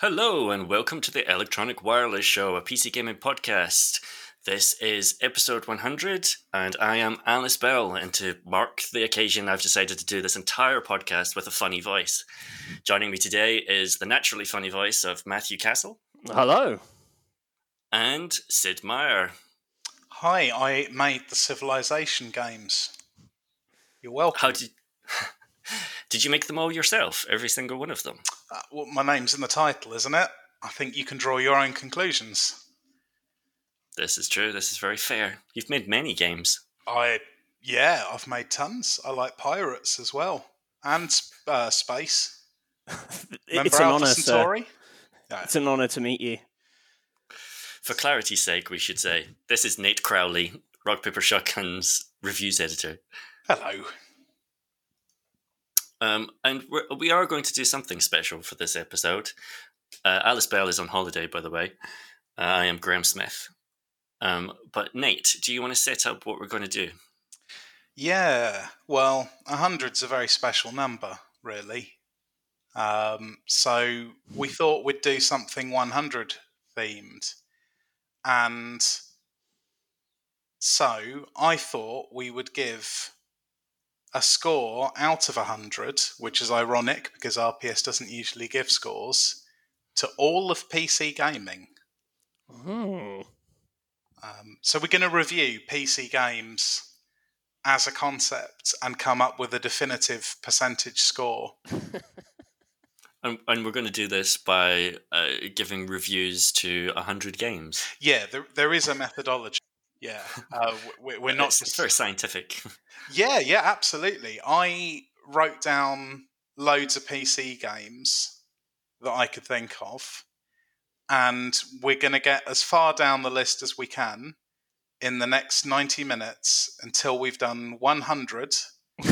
Hello, and welcome to the Electronic Wireless Show, a PC gaming podcast. This is episode 100, and I am Alice Bell. And to mark the occasion, I've decided to do this entire podcast with a funny voice. Joining me today is the naturally funny voice of Matthew Castle Hello. and Sid Meier. Hi, I made the Civilization games. You're welcome. How did did you make them all yourself? Every single one of them? Uh, well, my name's in the title, isn't it? I think you can draw your own conclusions. This is true. This is very fair. You've made many games. I, yeah, I've made tons. I like pirates as well, and uh, space. Remember it's an Alpha honour, sir. Centauri? Yeah. It's an honour to meet you. For clarity's sake, we should say this is Nate Crowley, Rock Paper Shotgun's reviews editor. Hello. Um, and we're, we are going to do something special for this episode. Uh, Alice Bell is on holiday, by the way. Uh, I am Graham Smith. Um, but Nate, do you want to set up what we're going to do? Yeah, well, a hundred's a very special number, really. Um, so we thought we'd do something 100 themed. And so I thought we would give a score out of 100, which is ironic because RPS doesn't usually give scores, to all of PC gaming. Hmm. Um, so we're going to review PC games as a concept and come up with a definitive percentage score. And, and we're going to do this by uh, giving reviews to 100 games. Yeah, there, there is a methodology. Yeah, uh, we- we're not it's, very scientific. Yeah, yeah, absolutely. I wrote down loads of PC games that I could think of, and we're going to get as far down the list as we can in the next 90 minutes until we've done 100.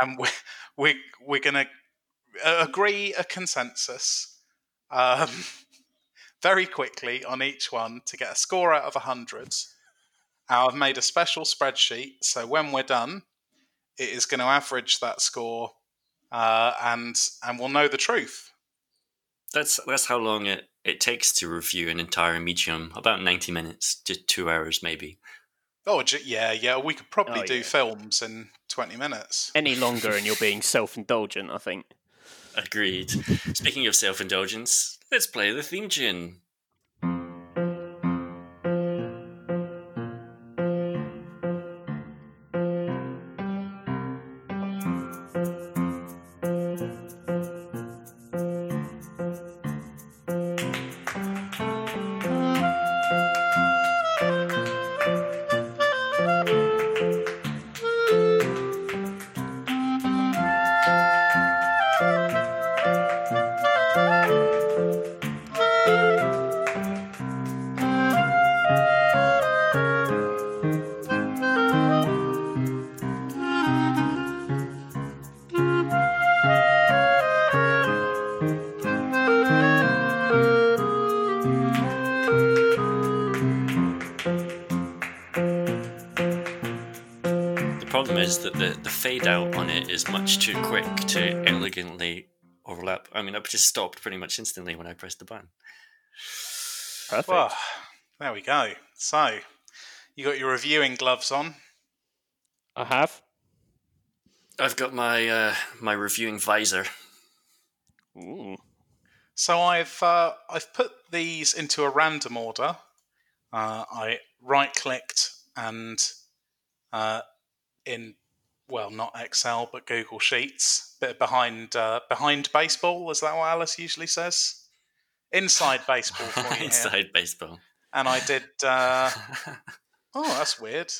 and we, we, we're going to agree a consensus um, very quickly on each one to get a score out of 100. Now, I've made a special spreadsheet, so when we're done, it is going to average that score, uh, and and we'll know the truth. That's that's how long it, it takes to review an entire medium. About 90 minutes, just two hours maybe. Oh, j- yeah, yeah. We could probably Oh, do yeah. films in twenty minutes. Any longer and you're being self-indulgent, I think. Agreed. Speaking of self indulgence, let's play the theme tune. Problem is that the, the fade out on it is much too quick to elegantly overlap. I mean, I just stopped pretty much instantly when I pressed the button. Perfect. Well, there we go. So, you got your reviewing gloves on. I have. I've got my uh, my reviewing visor. Ooh. So I've uh, I've put these into a random order. Uh, I right clicked and uh, in well not Excel but Google Sheets, bit behind uh, behind baseball. Is that what Alice usually says? Inside baseball for you here. Inside baseball. And I did. Uh, oh, that's weird.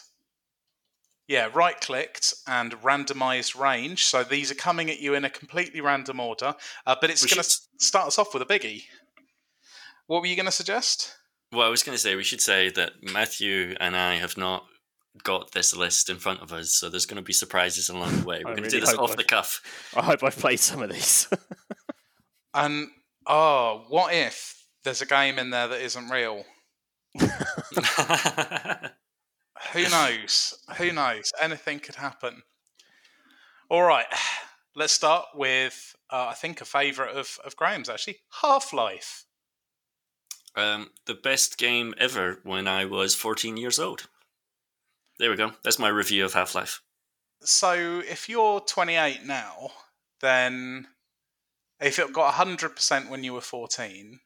Yeah, right clicked and randomized range. So these are coming at you in a completely random order, uh, but it's going to should- start us off with a biggie. What were you going to suggest? Well, I was going to say we should say that Matthew and I have not got this list in front of us, so there's going to be surprises along the way. We're I going to really do this off I- the cuff. I hope I've played some of these. And oh, what if there's a game in there that isn't real? Who knows? Who knows? Anything could happen. All right. let's start with uh, I think a favourite of of Graham's actually Half Life. Um, the best game ever when I was 14 years old. There we go. That's my review of Half Life. So if you're 28 now, then if it got 100% when you were 14,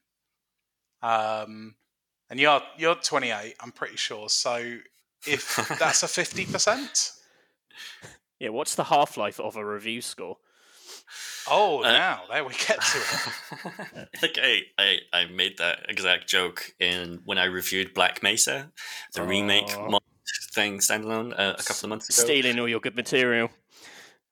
um, and you're you're 28, I'm pretty sure. So if that's a 50%, Yeah, what's the half life of a review score? oh, Uh, now there we get to it. I think I, I, I made that exact joke in when I reviewed Black Mesa, the remake Aw. mod thing standalone uh, a couple of months ago. Stealing all your good material.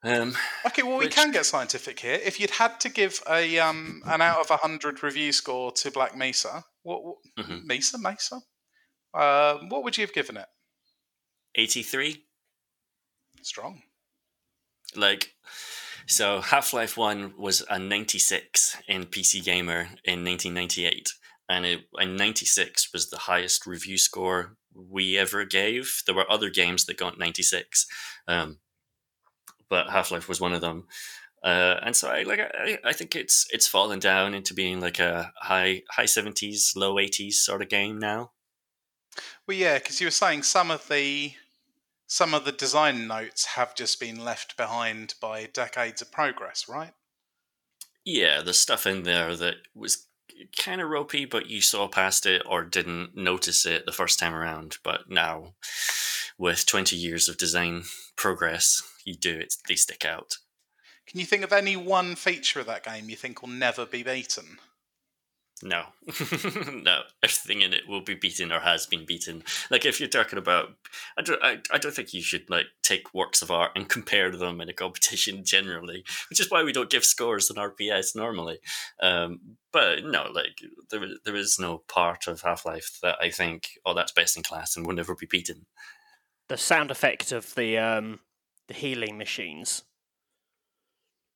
Um, Okay, well, we Which- can get scientific here. If you'd had to give a um, an out of 100 review score to Black Mesa, what, what Mhm. Mesa Mesa, um, what would you have given it? 83. Strong. Like, so Half Life 1 was a 96 in PC Gamer in 1998. And, it, and 96 was the highest review score we ever gave. There were other games that got 96, um, but Half Life was one of them. Uh, and so I like I, I think it's it's fallen down into being like a high high seventies low eighties sort of game now. Well, yeah, because you were saying some of the some of the design notes have just been left behind by decades of progress, right? Yeah, the stuff in there that was kind of ropey, but you saw past it or didn't notice it the first time around. But now, with 20 years of design progress, you do it, they stick out. Can you think of any one feature of that game you think will never be beaten? No, no, everything in it will be beaten or has been beaten. Like if you're talking about, I don't, I, I don't think you should like take works of art and compare them in a competition generally, which is why we don't give scores in RPS normally. Um, but no, like there, there is no part of Half Life that I think, oh, that's best in class and will never be beaten. The sound effect of the um, the healing machines.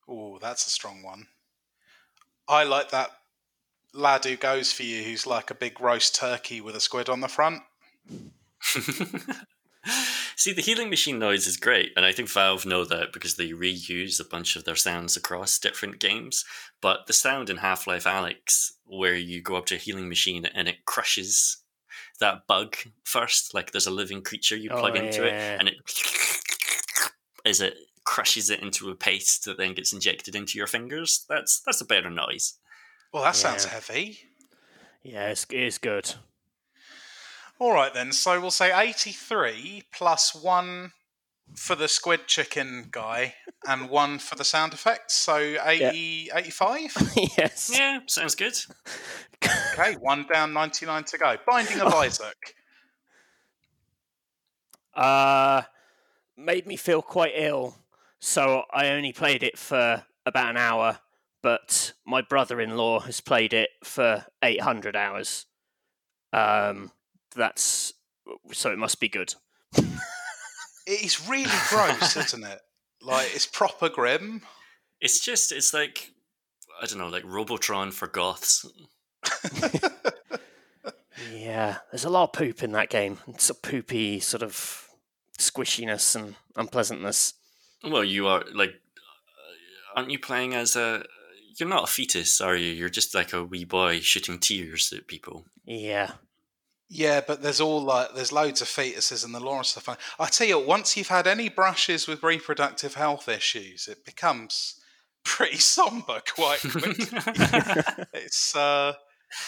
Oh, that's a strong one. I like that lad who goes for you, who's like a big roast turkey with a squid on the front. See, the healing machine noise is great, and I think Valve know that because they reuse a bunch of their sounds across different games. But the sound in Half Life Alyx, where you go up to a healing machine and it crushes that bug first, like there's a living creature you Oh, plug into it, and it as it crushes it into a paste that then gets injected into your fingers. That's that's a better noise. Well, that sounds heavy. Yeah, it's, it is good. All right, then. So we'll say 83 plus one for the squid chicken guy and one for the sound effects. So 80, 85? yes. Yeah, sounds good. Okay, one down, 99 to go. Binding of Isaac. Uh, made me feel quite ill, so I only played it for about an hour. But my brother-in-law has played it for 800 hours. Um, that's so it must be good. It's really gross, isn't it? Like, it's proper grim. It's just it's like I don't know, like Robotron for goths. Yeah, there's a lot of poop in that game. It's a poopy sort of squishiness and unpleasantness. Well, you are like, uh, aren't you playing as a? You're not a fetus, are you? You're just like a wee boy shooting tears at people. Yeah, Yeah, but there's all like there's loads of fetuses in the lore and stuff. I tell you, once you've had any brushes with reproductive health issues, it becomes pretty somber quite quickly. it's uh,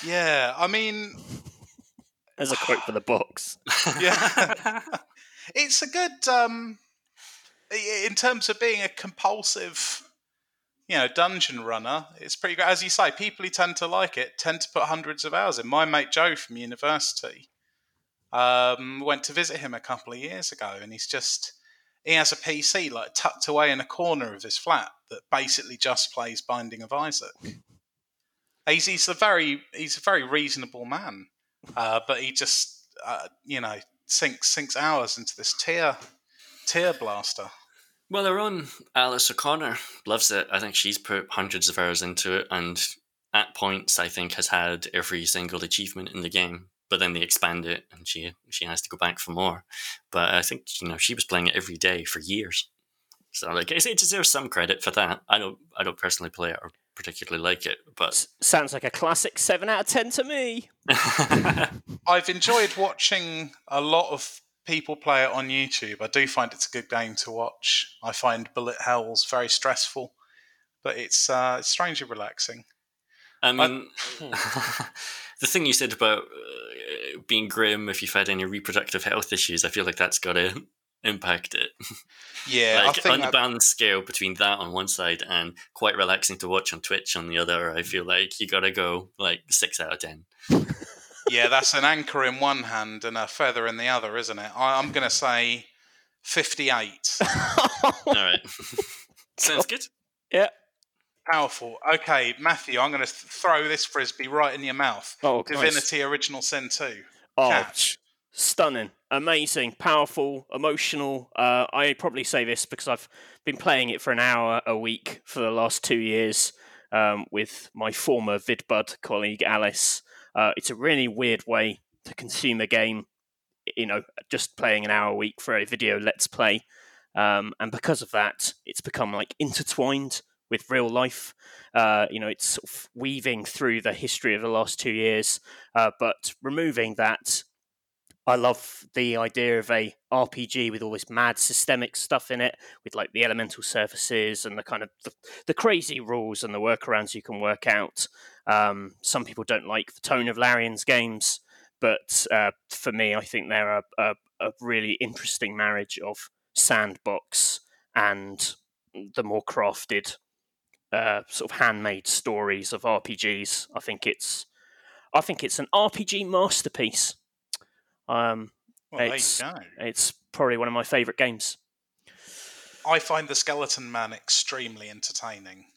yeah. I mean, there's a quote for the box. yeah, it's a good um, in terms of being a compulsive, you know, dungeon runner. It's pretty great. As you say, people who tend to like it tend to put hundreds of hours in. My mate Joe from university um, went to visit him a couple of years ago, and he's just he has a PC like tucked away in a corner of his flat that basically just plays Binding of Isaac. He's, he's a very he's a very reasonable man, uh, but he just uh, you know sinks sinks hours into this tear tear blaster. Well, our own Alice O'Connor loves it. I think she's put hundreds of hours into it, and at points, I think has had every single achievement in the game. But then they expand it, and she she has to go back for more. But I think you know she was playing it every day for years. So like it, it deserves some credit for that. I don't I don't personally play it or particularly like it, but S- sounds like a classic seven out of ten to me. I've enjoyed watching a lot of people play it on YouTube. I do find it's a good game to watch. I find bullet hells very stressful, but it's uh, it's strangely relaxing. I mean, the thing you said about uh, being grim if you've had any reproductive health issues, I feel like that's got to impact it. Yeah, like I think on the balance scale between that on one side and quite relaxing to watch on Twitch on the other, I feel like you got to go like six out of ten. yeah, that's an anchor in one hand and a feather in the other, isn't it? I, I'm going to say fifty-eight. All right, sounds good. yeah. Powerful. Okay, Matthew, I'm going to throw this frisbee right in your mouth. Oh, nice. Divinity Original Sin 2. Oh, Catch. stunning, amazing, powerful, emotional. Uh, I probably say this because I've been playing it for an hour a week for the last two years um, with my former VidBud colleague Alice. Uh, it's a really weird way to consume a game, you know, just playing an hour a week for a video let's play. Um, and because of that, it's become like intertwined with real life. Uh, you know, it's sort of weaving through the history of the last two years, uh, but removing that I love the idea of a RPG with all this mad systemic stuff in it, with like the elemental surfaces and the kind of the, the crazy rules and the workarounds you can work out. Um, some people don't like the tone of Larian's games, but uh, for me, I think they're a, a, a really interesting marriage of sandbox and the more crafted, uh, sort of handmade stories of RPGs. I think it's, I think it's an RPG masterpiece. Um, Well, It's- there you go. it's probably one of my favourite games. I find the Skeleton Man extremely entertaining.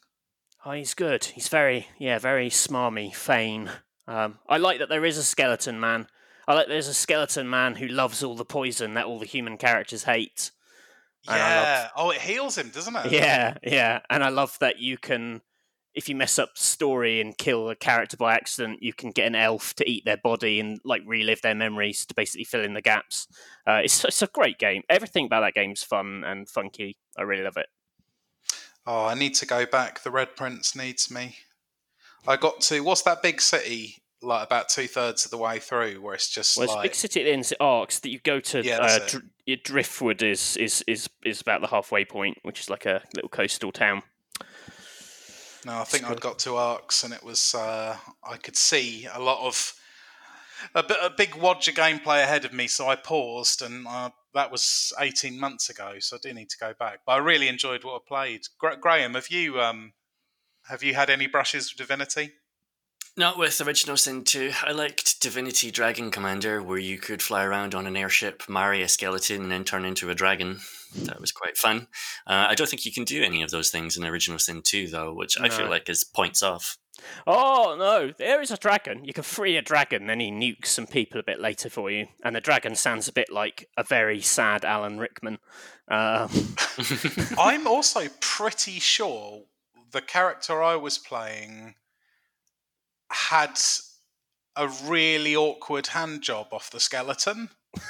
Oh, he's good. He's very, yeah, very smarmy, Fane. Um, I like that there is a skeleton man. I like there's a skeleton man who loves all the poison that all the human characters hate. I love- Yeah. Oh, it heals him, doesn't it? Yeah, yeah. And I love that you can, if you mess up story and kill a character by accident, you can get an elf to eat their body and like relive their memories to basically fill in the gaps. Uh, it's it's a great game. Everything about that game's fun and funky. I really love it. Oh, I need to go back. The Red Prince needs me. I got to what's that big city? Like about two thirds of the way through, where it's just Well, it's a like big city at the end. Arx that you go to. Yeah, uh. Dr- yeah, Driftwood is, is is is about the halfway point, which is like a little coastal town. No, I think I'd got to Arx, and it was uh, I could see a lot of a, bit, a big Wodger gameplay ahead of me, so I paused, and uh, that was eighteen months ago, so I do need to go back. But I really enjoyed what I played. Gra- Graham, have you um, have you had any brushes with Divinity? Not with Original Sin 2. I liked Divinity Dragon Commander, where you could fly around on an airship, marry a skeleton, and then turn into a dragon. That was quite fun. Uh, I don't think you can do any of those things in Original Sin 2, though, which I feel like is points off. Oh no, there is a dragon. You can free a dragon, then he nukes some people a bit later for you, and the dragon sounds a bit like a very sad Alan Rickman. Um, I'm also pretty sure the character I was playing had a really awkward hand job off the skeleton,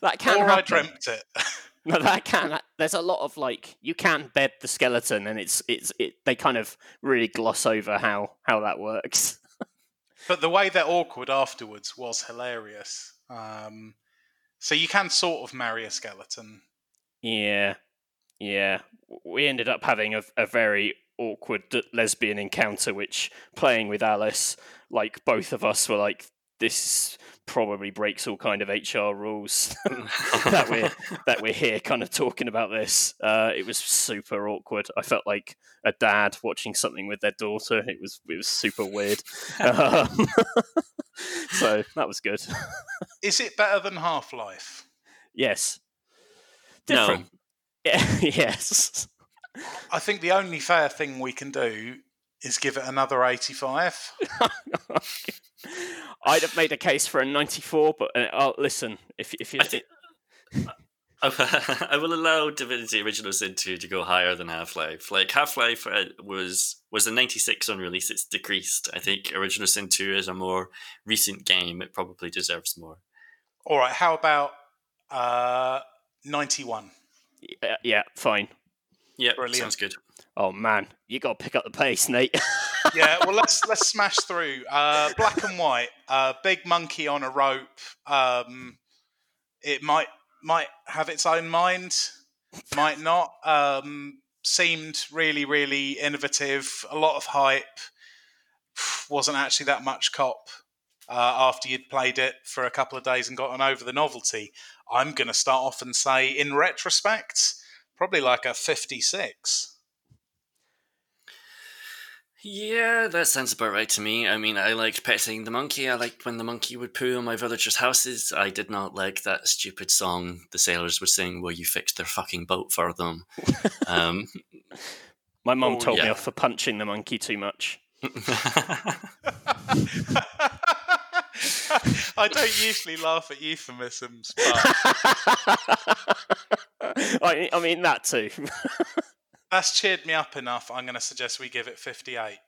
that can or I dreamt it. No, that can. There's a lot of like you can bed the skeleton, and it's it's it. They kind of really gloss over how how that works. But the way they're awkward afterwards was hilarious. Um, so you can sort of marry a skeleton. Yeah, yeah. We ended up having a, a very awkward d- lesbian encounter, which playing with Alice, like both of us were like, this probably breaks all kind of HR rules that we're that we're here, kind of talking about this. Uh, it was super awkward. I felt like a dad watching something with their daughter. It was it was super weird. Um, so that was good. Is it better than Half Life? Yes. No. Different. Yeah, yes. I think the only fair thing we can do is give it another 85. I'd have made a case for a 94, but uh, listen, if if you I think. I will allow Divinity Original Sin 2 to go higher than Half Life. Like Half Life uh, was was a 96 on release, it's decreased. I think Original Sin 2 is a more recent game, it probably deserves more. All right, how about uh, 91. Yeah, yeah, fine. Yeah, Brilliant. sounds good. Oh man, you got to pick up the pace, Nate. yeah, well let's let's smash through. Uh, black and white, uh, big monkey on a rope. Um, it might might have its own mind, might not. Um, seemed really really innovative. A lot of hype. Wasn't actually that much cop uh, after you'd played it for a couple of days and gotten over the novelty. I'm going to start off and say, in retrospect, probably like a 56. Yeah, that sounds about right to me. I mean, I liked petting the monkey. I liked when the monkey would poo on my villagers' houses. I did not like that stupid song the sailors would sing where you fixed their fucking boat for them. um, My mum Oh, told me off for punching the monkey too much. I don't usually laugh at euphemisms, but I, I mean that too. that's cheered me up enough. I'm going to suggest we give it 58.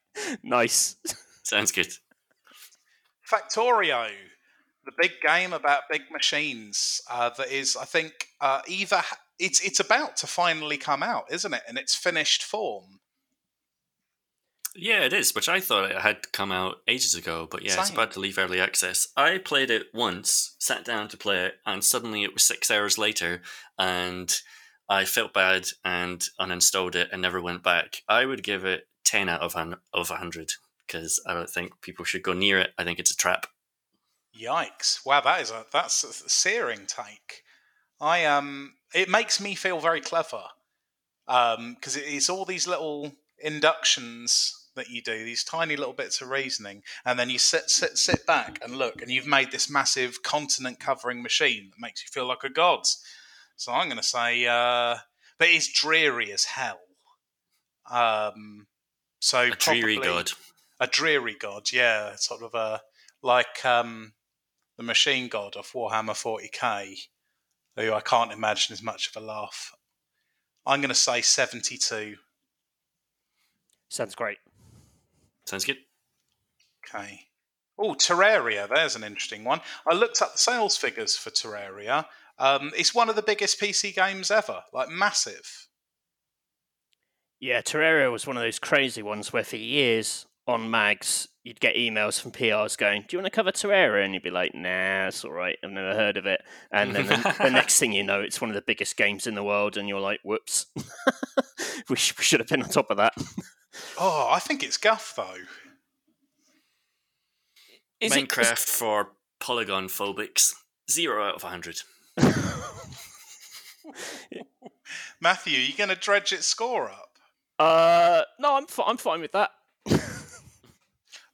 nice. sounds good. Factorio, the big game about big machines uh, that is, I think, uh, either it's it's about to finally come out, isn't it? In its finished form. Yeah, it is, which I thought it had come out ages ago, but yeah, it's about to leave early access. I played it once, sat down to play it, and suddenly it was six hours later, and I felt bad and uninstalled it and never went back. I would give it 10 out of, of 100 because I don't think people should go near it. I think it's a trap. Yikes! Wow, that is a that's a searing take. I um, it makes me feel very clever, um, because it's all these little inductions that you do, these tiny little bits of reasoning, and then you sit sit sit back and look, and you've made this massive continent covering machine that makes you feel like a god. So I'm going to say, uh, but it's dreary as hell. Um, so A dreary god. a dreary god, yeah, sort of a like um, the machine god of Warhammer 40k, who I can't imagine is much of a laugh. I'm going to say 72. Sounds great. Sounds good. Okay. Oh, Terraria, there's an interesting one. I looked up the sales figures for Terraria. Um, it's one of the biggest PC games ever, like massive. Yeah, Terraria was one of those crazy ones where for years on mags you'd get emails from PRs going, "Do you want to cover Terraria?" And you'd be like, "Nah, it's all right. I've never heard of it." And then the, the next thing you know, it's one of the biggest games in the world, and you're like, "Whoops, we, sh- we should have been on top of that." Oh, I think it's guff though. Is it- Minecraft for polygon phobics. Zero out of 100. Matthew, you going to dredge its score up? Uh, no, I'm fi- I'm fine with that.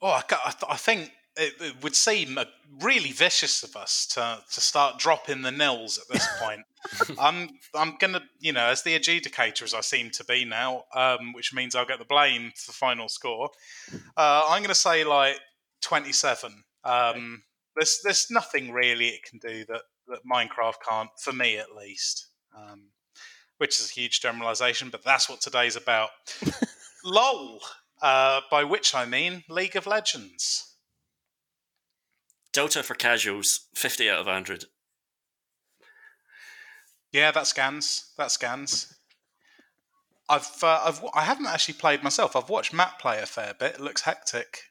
Oh, I, I, th- I think it, it would seem really vicious of us to to start dropping the nils at this point. I'm I'm gonna, you know, as the adjudicator as I seem to be now, um, which means I'll get the blame for the final score. Uh, I'm gonna say like 27. Um, there's there's nothing really it can do that that Minecraft can't, for me at least. Um, which is a huge generalization, but that's what today's about. LOL. Uh, by which I mean League of Legends. Delta for casuals. 50 out of 100. Yeah, that scans. That scans. I've uh, I've I haven't actually played myself. I've watched Matt play a fair bit. It looks hectic.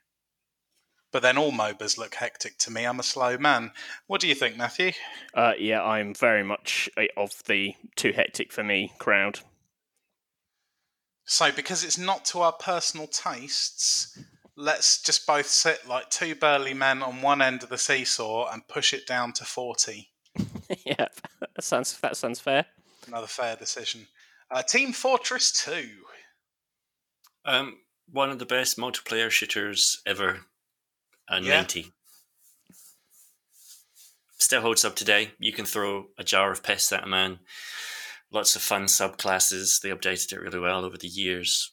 But then all MOBAs look hectic to me. I'm a slow man. What do you think, Matthew? Uh, yeah, I'm very much of the too hectic for me crowd. So, because it's not to our personal tastes, let's just both sit like two burly men on one end of the seesaw and push it down to 40. yeah, that sounds that sounds fair. Another fair decision. Uh, Team Fortress 2. Um, one of the best multiplayer shooters ever. And Yeah. 90. Still holds up today. You can throw a jar of piss at a man. Lots of fun subclasses. They updated it really well over the years.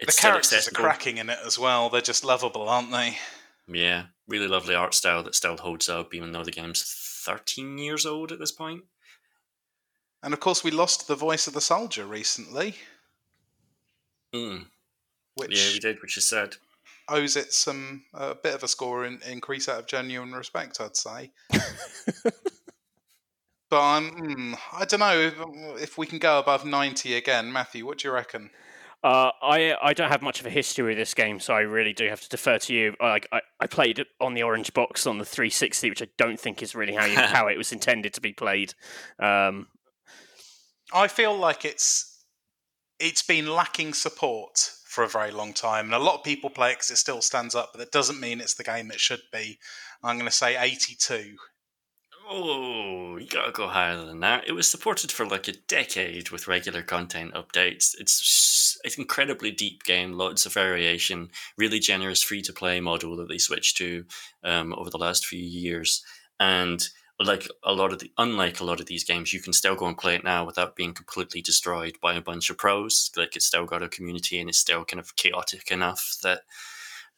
It's the characters are cracking in it as well. They're just lovable, aren't they? Yeah, really lovely art style that still holds up, even though the game's 13 years old at this point. And of course, we lost the voice of the soldier recently, Mm. which Yeah, we did, which is sad. owes it some a bit of a score in, increase out of genuine respect, I'd say. but I'm, mm, I don't know if, if we can go above 90 again. Matthew, what do you reckon? Uh, I I don't have much of a history with this game, so I really do have to defer to you. Like I, I played it on the orange box on the 360, which I don't think is really how you, how it was intended to be played. Um, I feel like it's it's been lacking support for a very long time, and a lot of people play it because it still stands up, but that doesn't mean it's the game it should be. I'm going to say 82. Oh, you gotta go higher than that. It was supported for like a decade with regular content updates. It's it's incredibly deep game, lots of variation, really generous free to play model that they switched to um, over the last few years, and like a lot of the unlike a lot of these games, you can still go and play it now without being completely destroyed by a bunch of pros. Like it's still got a community and it's still kind of chaotic enough that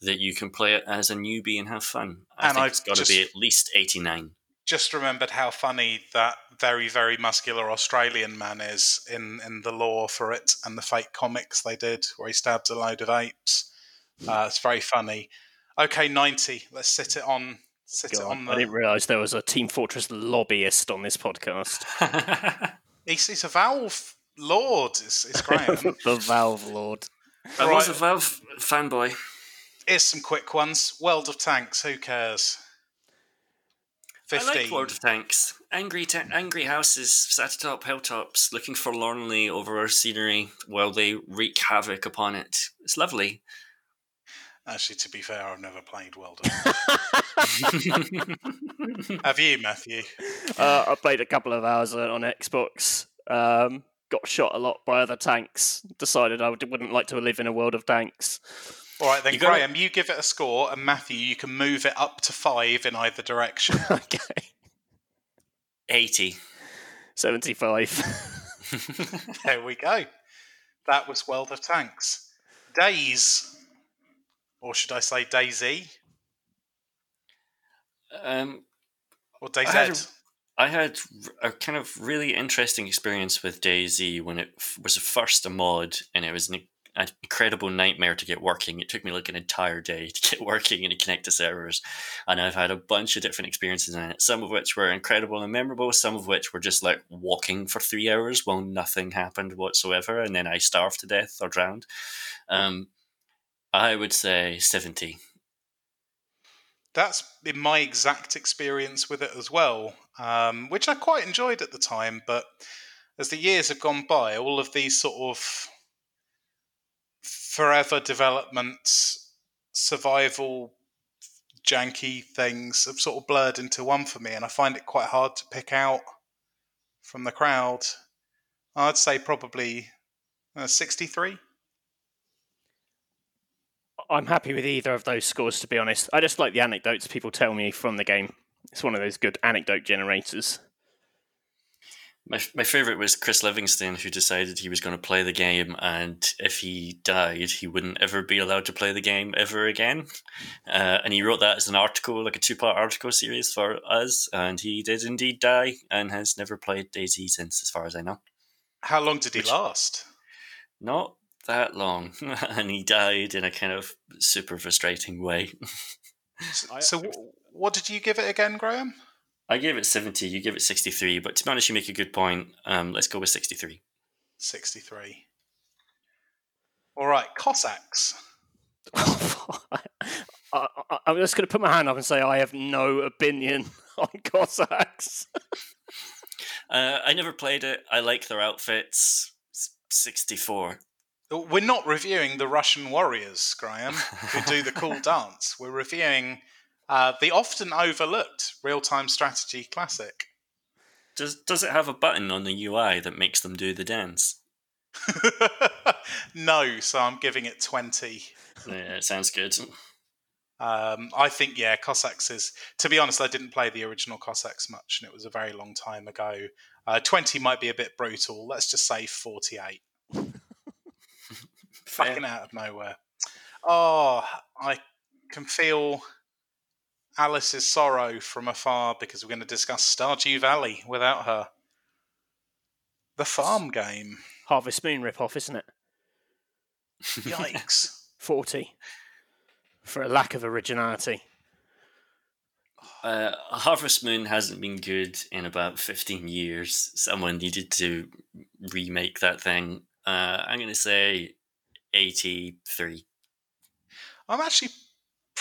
that you can play it as a newbie and have fun. I And think I've it's got to be at least eighty nine. Just remembered how funny that very, very muscular Australian man is in, in the lore for it and the fake comics they did where he stabs a load of apes. Uh, it's very funny. Okay, 90. Let's sit it on. Sit it God, on I didn't realise there was a Team Fortress lobbyist on this podcast. He's, he's a Valve lord. It's, it's Graham. the Valve Lord. I was a Valve fanboy. Here's some quick ones. World of Tanks. Who cares? I 15. like Lord of Tanks. Angry, ta- angry houses sat atop hilltops, looking forlornly over our scenery while they wreak havoc upon it. It's lovely. Actually, to be fair, I've never played World of Tanks. Have you, Matthew? Uh, I played a couple of hours on Xbox. Um, got shot a lot by other tanks. Decided I wouldn't like to live in a world of tanks. All right, then, You gotta- Graham, you give it a score, and Matthew, you can move it up to five in either direction. okay, 80. seventy-five. there we go. That was World of Tanks. DayZ, or should I say Daisy, Um, or I had, a, I had a kind of really interesting experience with Daisy when it f- was first a mod, and it was an, an incredible nightmare to get working. It took me like an entire day to get working and to connect to servers. And I've had a bunch of different experiences in it, some of which were incredible and memorable, some of which were just like walking for three hours while nothing happened whatsoever, and then I starved to death or drowned. Um, I would say 70. That's been my exact experience with it as well, um, which I quite enjoyed at the time. But as the years have gone by, all of these sort of forever developments, survival, janky things have sort of blurred into one for me, and I find it quite hard to pick out from the crowd. I'd say probably uh, 63. I'm happy with either of those scores, to be honest. I just like the anecdotes people tell me from the game. It's one of those good anecdote generators. My, my favorite was Chris Livingston, who decided he was going to play the game, and if he died, he wouldn't ever be allowed to play the game ever again. Uh, and he wrote that as an article, like a two part article series for us, and he did indeed die and has never played Daisy since, as far as I know. How long did he Which- last? Not that long, and he died in a kind of super frustrating way. So, so what did you give it again, Graham? I gave it 70, you give it 63, but to be honest, you make a good point. Um, let's go with 63. 63. All right, Cossacks. I, I, I'm just going to put my hand up and say I have no opinion on Cossacks. Uh, I never played it. I like their outfits. S- 64. We're not reviewing the Russian warriors, Graham, who do the cool dance. We're reviewing uh, the often overlooked real time strategy classic. Does does it have a button on the UI that makes them do the dance? no, so I'm giving it 20. Yeah, it sounds good. Um, I think, yeah, Cossacks is. To be honest, I didn't play the original Cossacks much, and it was a very long time ago. Uh, 20 might be a bit brutal. Let's just say 48. Fucking out of nowhere. Oh, I can feel Alice's sorrow from afar because we're going to discuss Stardew Valley without her. The farm game. Harvest Moon rip-off, isn't it? Yikes. 40. For a lack of originality. Uh, Harvest Moon hasn't been good in about 15 years. Someone needed to remake that thing. Uh, I'm going to say 83. I'm actually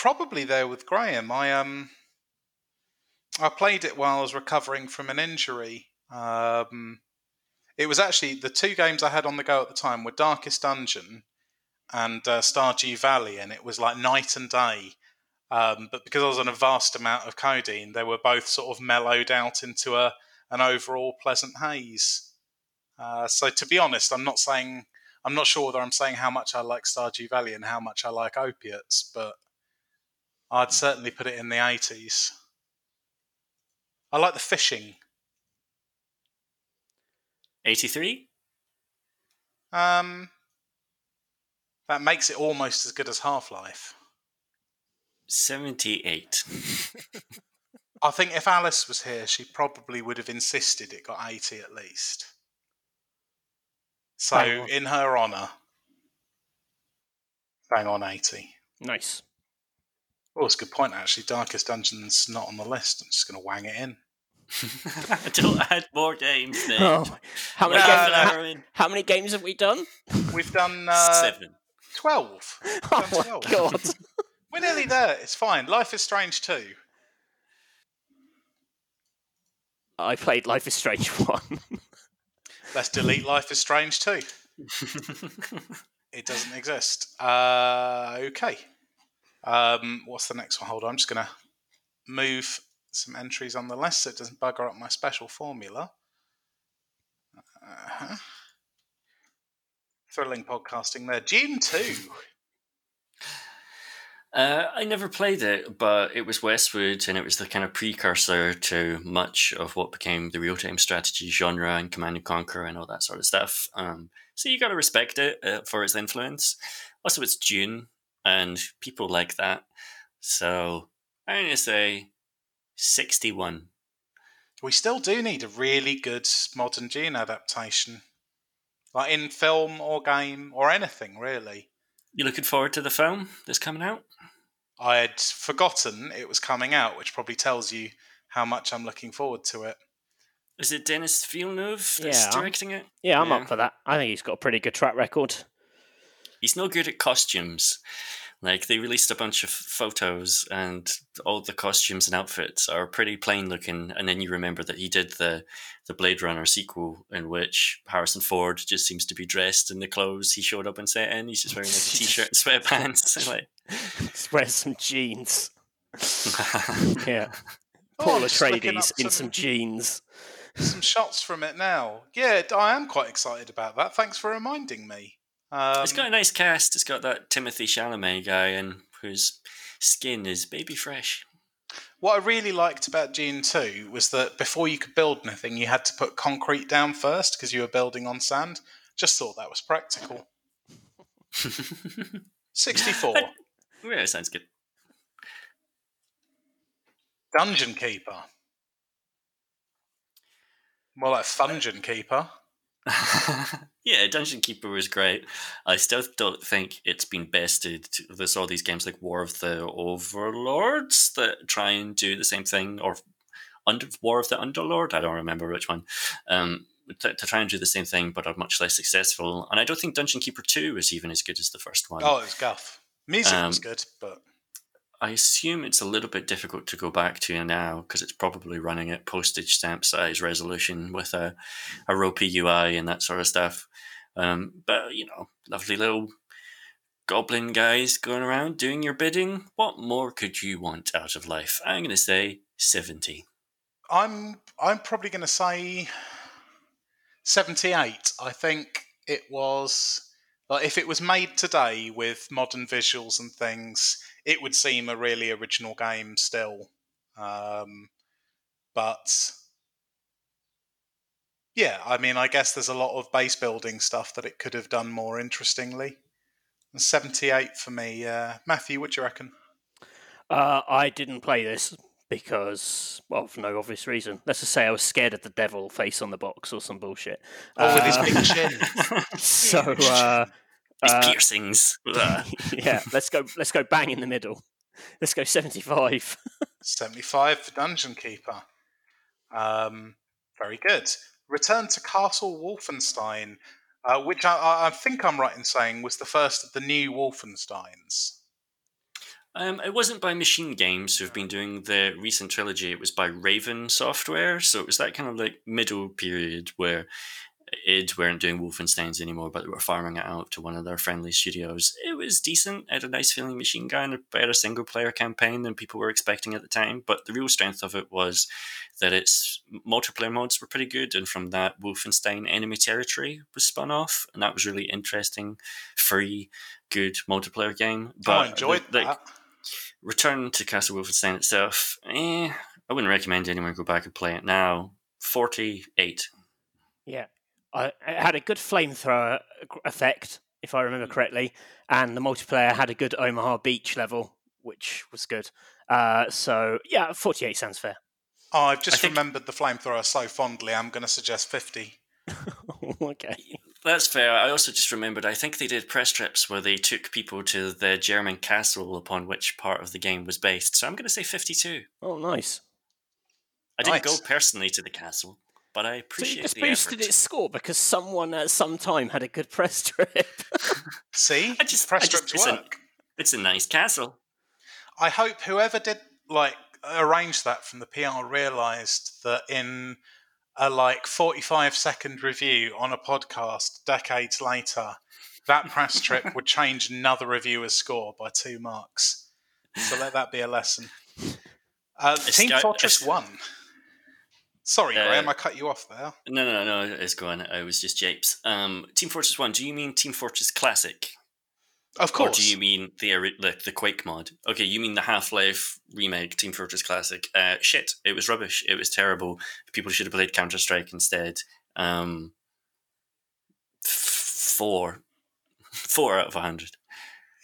probably there with Graham. I um I played it while I was recovering from an injury. Um, it was actually the two games I had on the go at the time were Darkest Dungeon and uh, Stardew Valley, and it was like night and day. Um, but because I was on a vast amount of codeine, they were both sort of mellowed out into a an overall pleasant haze. Uh, so to be honest, I'm not saying I'm not sure whether I'm saying how much I like Stardew Valley and how much I like opiates, but I'd certainly put it in the 80s. I like the fishing. 83? Um, that makes it almost as good as Half Life. 78. I think if Alice was here, she probably would have insisted it got 80 at least. So, in her honour, bang on 80. Nice. Oh, it's a good point, actually. Darkest Dungeon's not on the list. I'm just going to wang it in. Don't add more games, Nick. Oh, how many No, games? no. How, how many games have we done? We've done uh, Seven. 12. Oh my 12. god! We're nearly there. It's fine. Life is Strange 2. I played Life is Strange one. Let's delete Life is Strange 2. It doesn't exist. Uh, okay. Um, what's the next one? Hold on. I'm just going to move some entries on the list so it doesn't bugger up my special formula. Uh-huh. Thrilling podcasting there. Dune 2. Uh, I never played it, but it was Westwood, and it was the kind of precursor to much of what became the real-time strategy genre and Command and Conquer and all that sort of stuff. Um, so you got to respect it uh, for its influence. Also, it's Dune, and people like that. So I'm gonna say sixty-one. We still do need a really good modern Dune adaptation. Like in film or game or anything, really. You looking forward to the film that's coming out? I had forgotten it was coming out, which probably tells you how much I'm looking forward to it. Is it Denis Villeneuve that's Yeah. directing it? Yeah, I'm Yeah. up for that. I think he's got a pretty good track record. He's no good at costumes. Like they released a bunch of photos, and all the costumes and outfits are pretty plain looking. And then you remember that he did the the Blade Runner sequel, in which Harrison Ford just seems to be dressed in the clothes he showed up and set in. He's just wearing like a t-shirt and sweatpants. like, Just wear some jeans. Yeah, Oh, Paul I'm just looking Atreides up in some jeans. some shots from it now. Yeah, I am quite excited about that. Thanks for reminding me. Um, it's got a nice cast. It's got that Timothy Chalamet guy, and whose skin is baby fresh. what I really liked about Dune 2 was that before you could build anything, you had to put concrete down first because you were building on sand. Just thought that was practical. 64. yeah, sounds good. Dungeon Keeper. More like Fungeon Keeper. yeah, Dungeon Keeper was great. I still don't think it's been bested. There's all these games like War of the Overlords that try and do the same thing, or Under War of the Underlord. I don't remember which one. Um, to, to try and do the same thing, but are much less successful. And I don't think Dungeon Keeper Two is even as good as the first one. Oh, it was guff. Music was Um, good, but I assume it's a little bit difficult to go back to now because it's probably running at postage stamp size resolution with a, a ropey UI and that sort of stuff. Um, but, you know, lovely little goblin guys going around doing your bidding. What more could you want out of life? I'm going to say 70. I'm I'm probably going to say 78. I think it was like if it was made today with modern visuals and things, it would seem a really original game still. Um, but yeah, I mean, I guess there's a lot of base building stuff that it could have done more interestingly. And 78 for me. Uh, Matthew, what do you reckon? Uh, I didn't play this because, well, for no obvious reason. Let's just say I was scared of the devil face on the box or some bullshit. Oh, with his Uh, big chin. so, uh, These uh, piercings. Ugh. yeah, let's go. Let's go bang in the middle. Let's go seventy-five. 75 for Dungeon Keeper. Um, very good. Return to Castle Wolfenstein, uh, which I, I think I'm right in saying was the first of the new Wolfensteins. Um, it wasn't by Machine Games who've been doing the recent trilogy. It was by Raven Software, so it was that kind of like middle period where id weren't doing Wolfensteins anymore, but they were farming it out to one of their friendly studios. It was decent. It had a nice feeling machine gun, a better single player campaign than people were expecting at the time. But the real strength of it was that its multiplayer modes were pretty good, and from that, Wolfenstein Enemy Territory was spun off, and that was really interesting, free, good multiplayer game. But I enjoyed the, that. Return to Castle Wolfenstein itself, eh, I wouldn't recommend anyone go back and play it now. 48. Yeah, I, it had a good flamethrower effect, if I remember correctly, and the multiplayer had a good Omaha Beach level, which was good. Uh, so yeah, 48 sounds fair. Oh, I've just think- remembered the flamethrower so fondly. I'm going to suggest 50. okay. That's fair. I also just remembered, I think they did press trips where they took people to the German castle upon which part of the game was based. So I'm going to say 52. Oh, nice. I didn't Nice. go personally to the castle, but I So appreciate you just the boosted effort. its score because someone at some time had a good press trip. See? I just- Press I just- strips it's a- work. It's a nice castle. I hope whoever did like arrange that from the PR realised that in a like 45 second review on a podcast decades later, that press trip would change another reviewer's score by two marks. So let that be a lesson. Uh, Team Fortress it's- 1. Sorry, Uh, Graham, I cut you off there. No, no, no, it's gone. I was just japes. Um, Team Fortress 1, do you mean Team Fortress Classic? Of course. Or do you mean the, ori- the Quake mod? Okay, you mean the Half Life remake, Team Fortress Classic? Uh, shit, it was rubbish. It was terrible. People should have played Counter Strike instead. Um, four, four out of a hundred.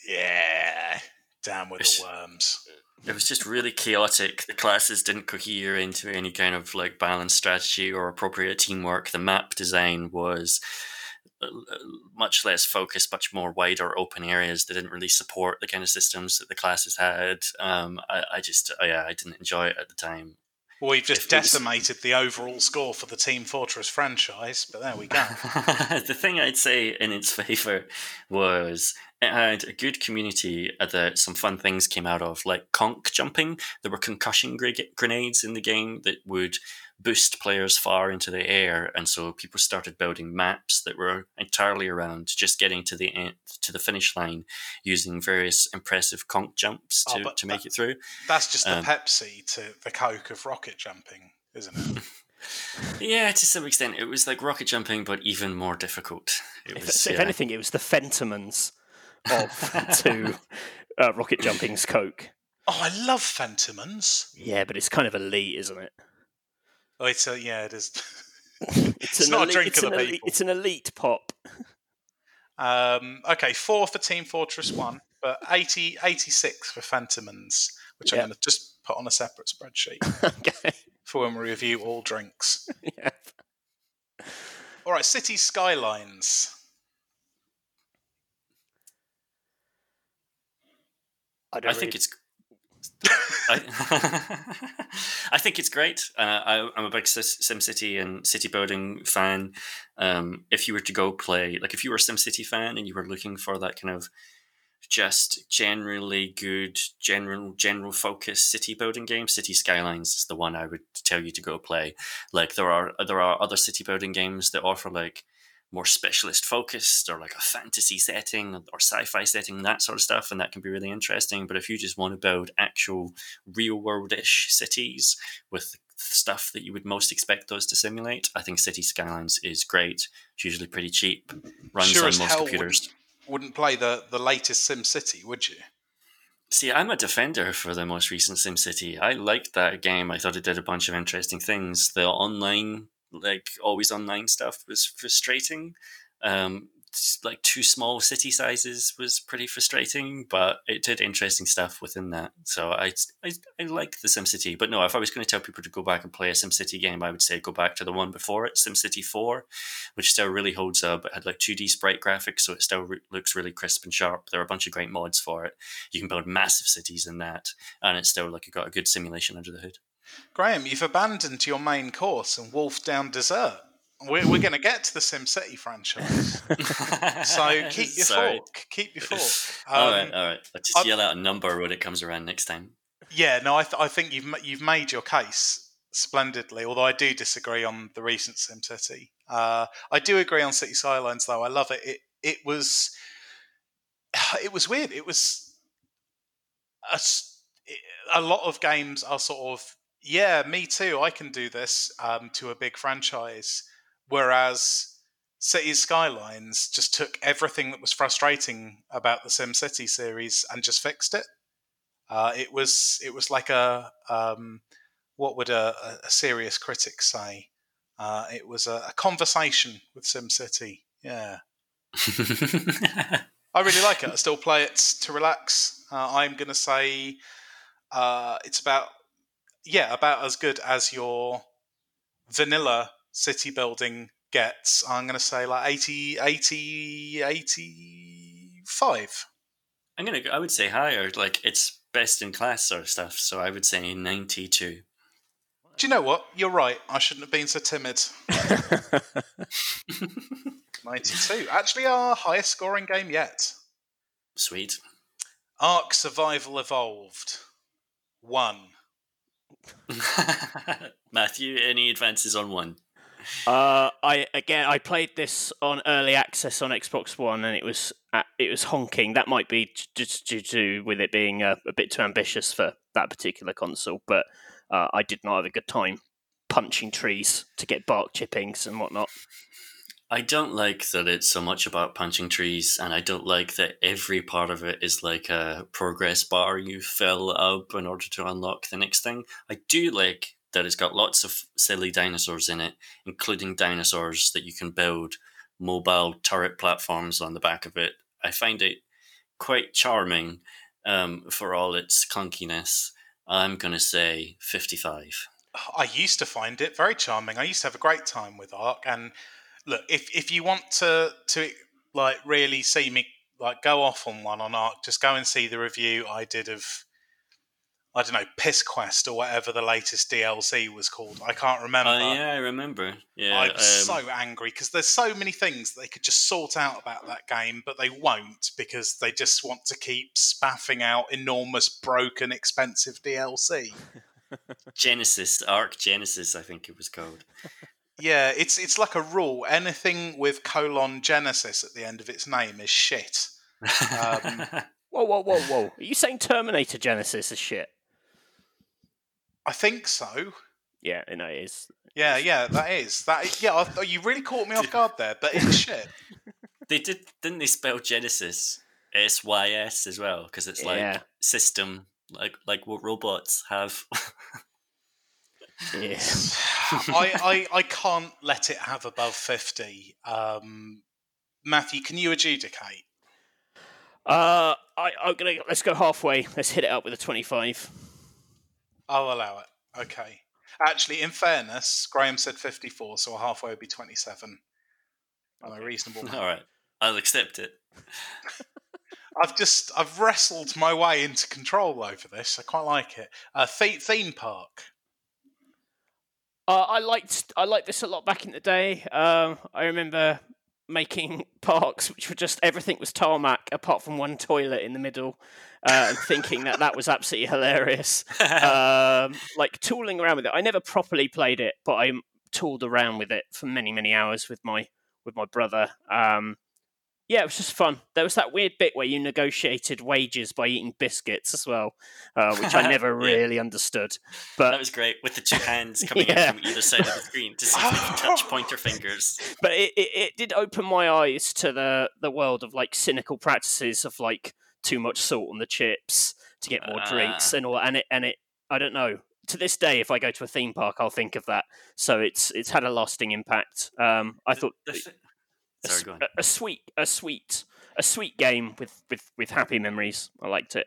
Yeah. Down with the worms. It was just really chaotic. The classes didn't cohere into any kind of like balanced strategy or appropriate teamwork. The map design was much less focused, much more wider open areas that didn't really support the kind of systems that the classes had. Um, I, I just, uh, yeah, I didn't enjoy it at the time. Well, we've just If it was- decimated the overall score for the Team Fortress franchise, but there we go. the thing I'd say in its favor was it had a good community that some fun things came out of, like conc jumping. There were concussion grenades in the game that would boost players far into the air, and so people started building maps that were entirely around just getting to the end, to the finish line using various impressive conc jumps Oh, to, but to make that- it through. That's just the Um, Pepsi to the Coke of rocket jumping, isn't it? Yeah, to some extent, it was like rocket jumping, but even more difficult. It if, was, if yeah. anything, it was the Fentimans of to uh, Rocket Jumping's Coke. oh, I love Fentimans. Yeah, but it's kind of elite, isn't it? Oh, it's a, yeah, it is. It's, It's an not a drink it's of the an elite, people. It's an elite pop. um, okay, four for Team Fortress 1, but 80, 86 for Fentimans, which I'm going to just put on a separate spreadsheet okay. for when we review all drinks. Yeah. All right, City Skylines. I don't I think it's. I, I think it's great. Uh, I, I'm a big SimCity and city building fan. Um, if you were to go play, like if you were a SimCity fan and you were looking for that kind of just generally good, general general focus city building game, City Skylines is the one I would tell you to go play. Like there are there are other city building games that offer like more specialist focused or like a fantasy setting or sci-fi setting that sort of stuff and that can be really interesting but if you just want to build actual real world-ish cities with stuff that you would most expect those to simulate i think city skylines is great it's usually pretty cheap runs sure on most hell computers Wouldn't, wouldn't play the, the latest Sim City, would you? See, I'm a defender for the most recent SimCity. I liked that game. I thought it did a bunch of interesting things. The online, like always online stuff, was frustrating. Um, like two small city sizes was pretty frustrating, but it did interesting stuff within that. So I, I, I like the SimCity. But no, if I was going to tell people to go back and play a SimCity game, I would say go back to the one before it, SimCity 4, which still really holds up. It had like 2D sprite graphics, so it still re- looks really crisp and sharp. There are a bunch of great mods for it. You can build massive cities in that, and it's still like you got a good simulation under the hood. Graham, you've abandoned your main course and wolfed down dessert. We're, we're going to get to the SimCity franchise. so keep your Sorry. fork. Keep your fork. all Um, right, all right. I'll just I've- yell out a number when it comes around next time. Yeah, no, I, th- I think you've you've made your case splendidly. Although I do disagree on the recent SimCity. Uh, I do agree on City Skylines, though. I love it. It it was it was weird. It was a lot of games are sort of yeah, me too. I can do this um, to a big franchise, whereas Cities Skylines just took everything that was frustrating about the SimCity series and just fixed it. Uh, it was it was like a um, what would a, a- serious critic say? Uh, it was a, a conversation with SimCity. Yeah, I really like it. I still play it to relax. Uh, I'm going to say uh, it's about yeah about as good as your vanilla city building gets. I'm going to say like 80, 80, 85. I'm going to I would say higher. Like it's best in class sort of stuff. So I would say ninety-two. Do you know what? You're right. I shouldn't have been so timid. 92. Actually, our highest scoring game yet. Sweet. Ark Survival Evolved. One. Matthew, any advances on one? Uh, I again, I played this on early access on Xbox One, and it was uh, it was honking. That might be just due to with it being uh, a bit too ambitious for that particular console, but uh, I did not have a good time punching trees to get bark chippings and whatnot. I don't like that it's so much about punching trees, and I don't like that every part of it is like a progress bar you fill up in order to unlock the next thing. I do like that it's got lots of silly dinosaurs in it, including dinosaurs that you can build mobile turret platforms on the back of it. I find it quite charming um, for all its clunkiness. I'm going to say 55. I used to find it very charming. I used to have a great time with Ark. And look, if if you want to to like really see me like go off on one on Ark, just go and see the review I did of I don't know Piss Quest or whatever the latest DLC was called. I can't remember. Oh, yeah, I remember. Yeah, I'm um, so angry because there's so many things they could just sort out about that game, but they won't because they just want to keep spaffing out enormous, broken, expensive DLC. Genesis, Ark Genesis, I think it was called. Yeah, it's it's like a rule. Anything with colon Genesis at the end of its name is shit. Um, Whoa, whoa, whoa, whoa! Are you saying Terminator Genisys is shit? I think so. Yeah, no, it is. Yeah, yeah, that is that. Yeah, I, you really caught me off guard there, but it's shit. they did, didn't they spell Genesis S Y S as well? Because it's like Yeah. system, like like what robots have. Yeah. I, I I can't let it have above fifty. Um, Matthew, can you adjudicate? Uh, I, I'm gonna let's go halfway. Let's hit it up with a twenty-five. I'll allow it. Okay. Actually, in fairness, Graham said 54, so halfway would be 27. I'm a reasonable man. All right, I'll accept it. I've just I've wrestled my way into control over this. I quite like it. Uh, theme park. Uh, I liked I liked this a lot back in the day. Um, I remember making parks which were just everything was tarmac apart from one toilet in the middle, uh, and thinking that that was absolutely hilarious. um, like tooling around with it. I never properly played it, but I tooled around with it for many many hours with my with my brother. Um, yeah, it was just fun. There was that weird bit where you negotiated wages by eating biscuits as well, uh, which I never Yeah. really understood. But that was great with the two hands coming Yeah. in from either side of the screen to see if they can touch pointer fingers. but it, it, it did open my eyes to the the world of like cynical practices of like too much salt on the chips to get more drinks Ah. and all and it and it I don't know to this day if I go to a theme park I'll think of that so it's it's had a lasting impact um I thought The, thi- a, Sorry, s- go on. a- a sweet, a sweet, a sweet game with with with happy memories. I liked it.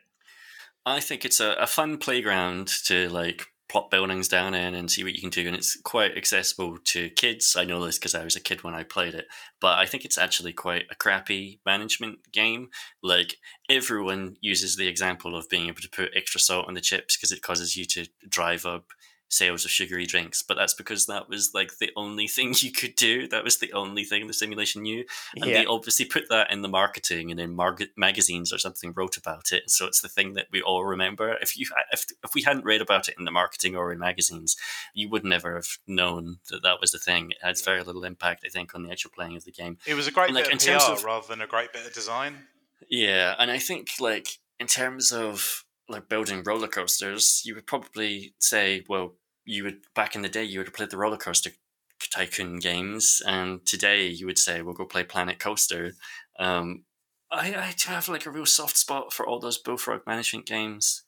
I think it's a, a fun playground to like plop buildings down in and see what you can do, and it's quite accessible to kids. I know this because I was a kid when I played it, but I think it's actually quite a crappy management game. Like everyone uses the example of being able to put extra salt on the chips because it causes you to drive up sales of sugary drinks, but that's because that was like the only thing you could do. That was the only thing the simulation knew. And yeah, they obviously put that in the marketing and in mar- magazines or something wrote about it. So it's the thing that we all remember. If you if, if we hadn't read about it in the marketing or in magazines, you would never have known that that was the thing. It has very little impact, I think, on the actual playing of the game. It was a great Like, bit in of terms PR of- rather than a great bit of design. Yeah, and I think like in terms of like building roller coasters, you would probably say, well, you would back in the day you would have played the roller coaster tycoon games, and today you would say, we'll go play Planet Coaster. Um, I, I do have like a real soft spot for all those bullfrog management games.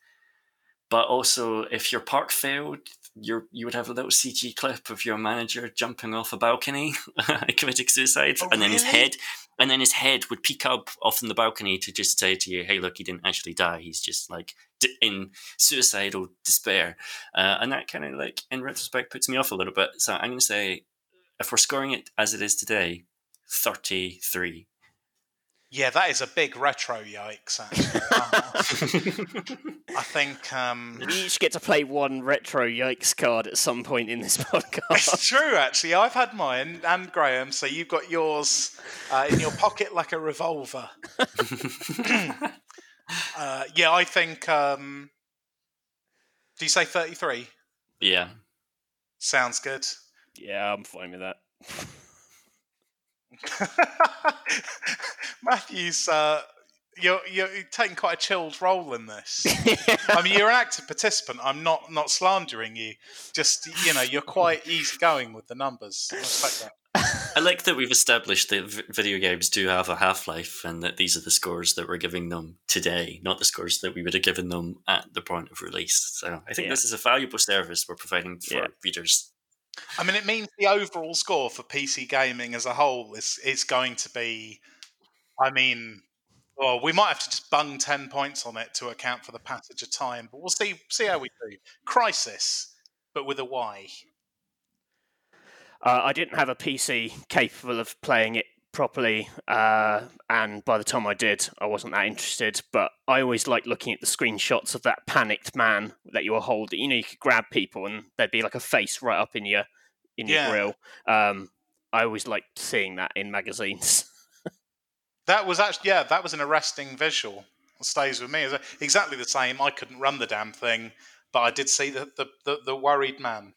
But also, if your park failed, you you would have a little CG clip of your manager jumping off a balcony, committing suicide, Oh, and then his head, and then his head would peek up off from the balcony to just say to you, "Hey, look, he didn't actually die. He's just like in suicidal despair," uh, and that kind of like in retrospect puts me off a little bit. So I'm going to say, if we're scoring it as it is today, thirty-three. Yeah, that is a big retro yikes. Actually, I think um, we each get to play one retro yikes card at some point in this podcast. it's true. Actually, I've had mine and Graham, so you've got yours uh, in your pocket like a revolver. Uh, yeah, I think. Um, do you say thirty-three? yeah, Sounds good. yeah, I'm fine with that. Matthew's, uh, you're you're taking quite a chilled role in this. I mean, you're an active participant. I'm not not slandering you. Just you know, you're quite easygoing with the numbers. I respect that. I like that we've established that v- video games do have a half life, and that these are the scores that we're giving them today, not the scores that we would have given them at the point of release. So I think Yeah. this is a valuable service we're providing for Yeah. readers. I mean, it means the overall score for PC gaming as a whole is is going to be. I mean, well, we might have to just bung ten points on it to account for the passage of time, but we'll see see how we do. Crysis, but with a Y. Uh, I didn't have a PC capable of playing it properly, uh, and by the time I did, I wasn't that interested. But I always liked looking at the screenshots of that panicked man that you were holding. You know, you could grab people, and there'd be like a face right up in your in your Yeah. grill. Um, I always liked seeing that in magazines. That was actually yeah, that was an arresting visual. It stays with me. It exactly the same. I couldn't run the damn thing, but I did see the the, the, the worried man.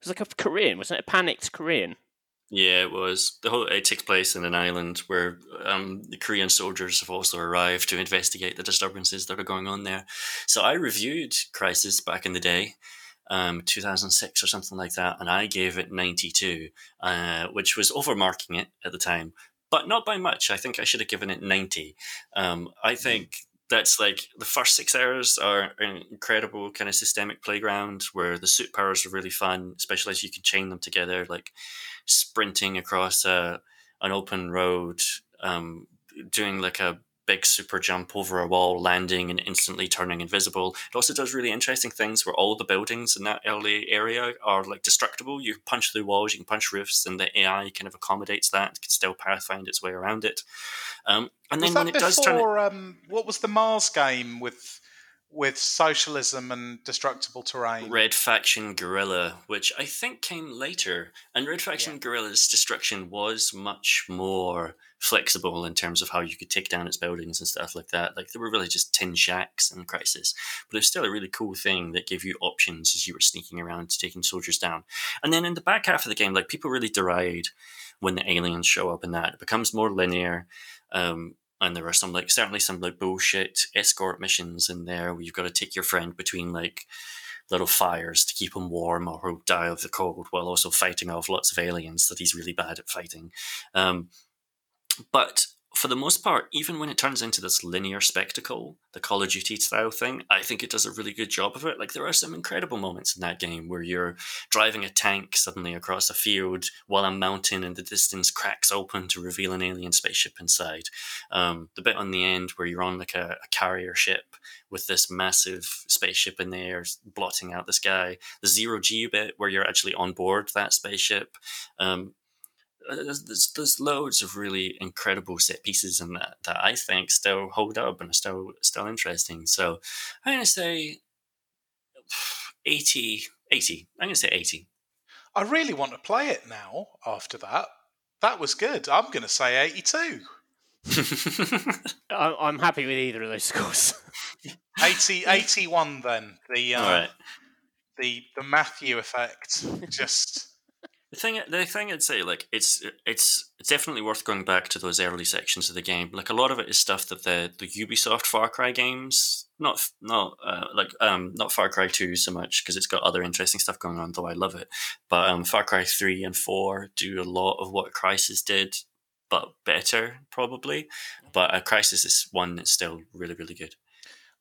It was like a Korean, wasn't it? A panicked Korean. Yeah, it was. The whole it takes place in an island where um, the Korean soldiers have also arrived to investigate the disturbances that are going on there. So I reviewed Crysis back in the day, um, 2006 or something like that, and I gave it 92, uh, which was overmarking it at the time, but not by much. I think I should have given it 90. Um, I think that's like the first six hours are an incredible kind of systemic playground where the suit powers are really fun, especially as you can chain them together, like sprinting across a an open road, um, doing like a big super jump over a wall, landing and instantly turning invisible. It also does really interesting things where all the buildings in that LA area are like destructible. You can punch through walls, you can punch roofs, and the AI kind of accommodates that. It can still pathfind its way around it. Um, and then was that when it does turn, it. Um, what was the Mars game with with socialism and destructible terrain? Red Faction Guerrilla, which I think came later, and Red Faction Guerrilla's destruction was much more flexible in terms of how you could take down its buildings and stuff like that. Like they were really just tin shacks in Crysis, but it was still a really cool thing that gave you options as you were sneaking around to taking soldiers down. And then in the back half of the game, like people really deride when the aliens show up in that. It becomes more linear. Um, and there are some like certainly some like bullshit escort missions in there where you've got to take your friend between like little fires to keep him warm or he'll die of the cold while also fighting off lots of aliens that he's really bad at fighting. Um, but for the most part, even when it turns into this linear spectacle, the Call of Duty style thing, I think it does a really good job of it. Like there are some incredible moments in that game where you're driving a tank suddenly across a field while a mountain in the distance cracks open to reveal an alien spaceship inside. Um, the bit on the end where you're on like a, a carrier ship with this massive spaceship in the air blotting out the sky. The zero G bit where you're actually on board that spaceship. Um, there's, there's, there's loads of really incredible set pieces in that that I think still hold up and are still still interesting. So I'm gonna say 80, 80. I'm gonna say 80. I really want to play it now after that. That was good. I'm going to say 82. I- I'm happy with either of those scores. 80, 81 then. The uh, All right. the the Matthew effect. Just The thing, the thing I'd say, like it's it's it's definitely worth going back to those early sections of the game. Like a lot of it is stuff that the the Ubisoft Far Cry games, not not uh, like um not Far Cry two so much because it's got other interesting stuff going on. Though I love it, but um Far Cry three and four do a lot of what Crysis did, but better probably. But uh, Crysis is one that's still really really good.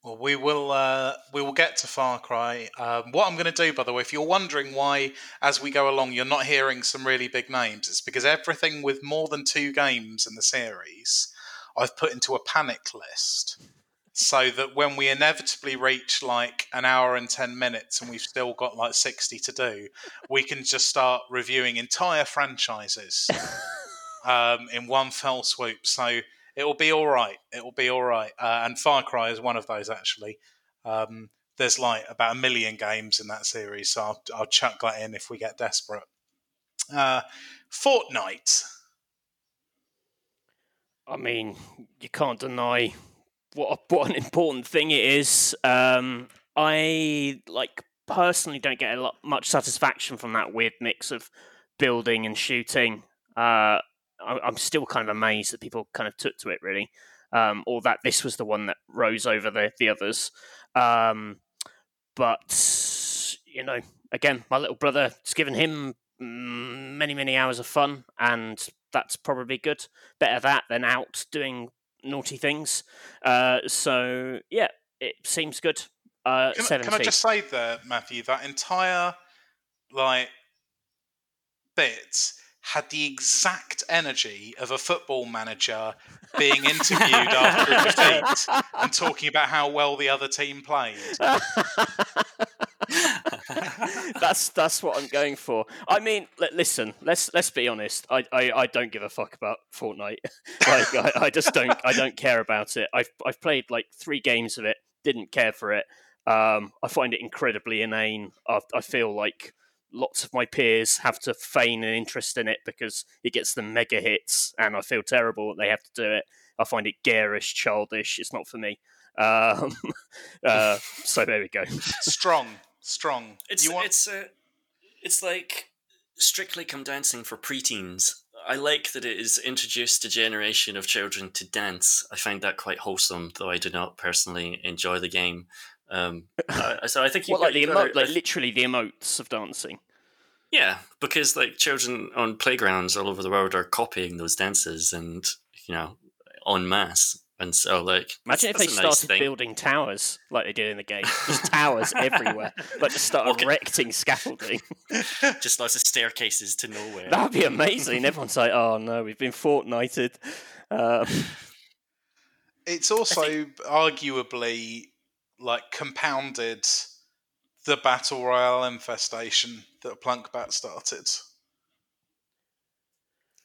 Well, we will uh, we will get to Far Cry. Um, what I'm going to do, by the way, if you're wondering why, as we go along, you're not hearing some really big names, it's because everything with more than two games in the series, I've put into a panic list, so that when we inevitably reach like an hour and ten minutes, and we've still got like sixty to do, we can just start reviewing entire franchises um, in one fell swoop. So it will be all right. It will be all right. Uh, and Far Cry is one of those actually. Um, there's like about a million games in that series, so I'll, I'll chuck that in if we get desperate. Uh, Fortnite. I mean, you can't deny what a, what an important thing it is. Um, I like personally don't get a lot much satisfaction from that weird mix of building and shooting. Uh, I, I'm still kind of amazed that people kind of took to it really, um, or that this was the one that rose over the the others. Um, but you know, again, my little brother, it's given him mm, many many hours of fun, and that's probably good. Better that than out doing naughty things. Uh, so yeah, it seems good. Uh, Can, I- 70. can I just say there, Matthew, that entire like bit had the exact energy of a football manager being interviewed after a defeat and talking about how well the other team played. that's that's what I'm going for. I mean, li- listen, let's let's be honest. I, I, I don't give a fuck about Fortnite. like I, I just don't I don't care about it. I've I've played like three games of it. Didn't care for it. Um, I find it incredibly inane. I, I feel like lots of my peers have to feign an interest in it because it gets them mega hits, and I feel terrible that they have to do it. I find it garish, childish. It's not for me. Um, uh, so there we go. Strong, strong. It's you want it's uh, it's like strictly come dancing for preteens. I like that it is introduced a generation of children to dance. I find that quite wholesome, though I do not personally enjoy the game. Um, uh, so I think you What like the you gotta- emo- like literally the emotes of dancing. yeah, because like children on playgrounds all over the world are copying those dances, and you know, en masse. And so, like, Imagine if they that's nice started thing. building towers like they do in the game. Just towers everywhere, but just start Okay. erecting scaffolding. just lots of staircases to nowhere. That'd be amazing. Everyone's like, "Oh no, we've been fortnighted." Um, it's also arguably like compounded the battle royale infestation that Plunkbat started.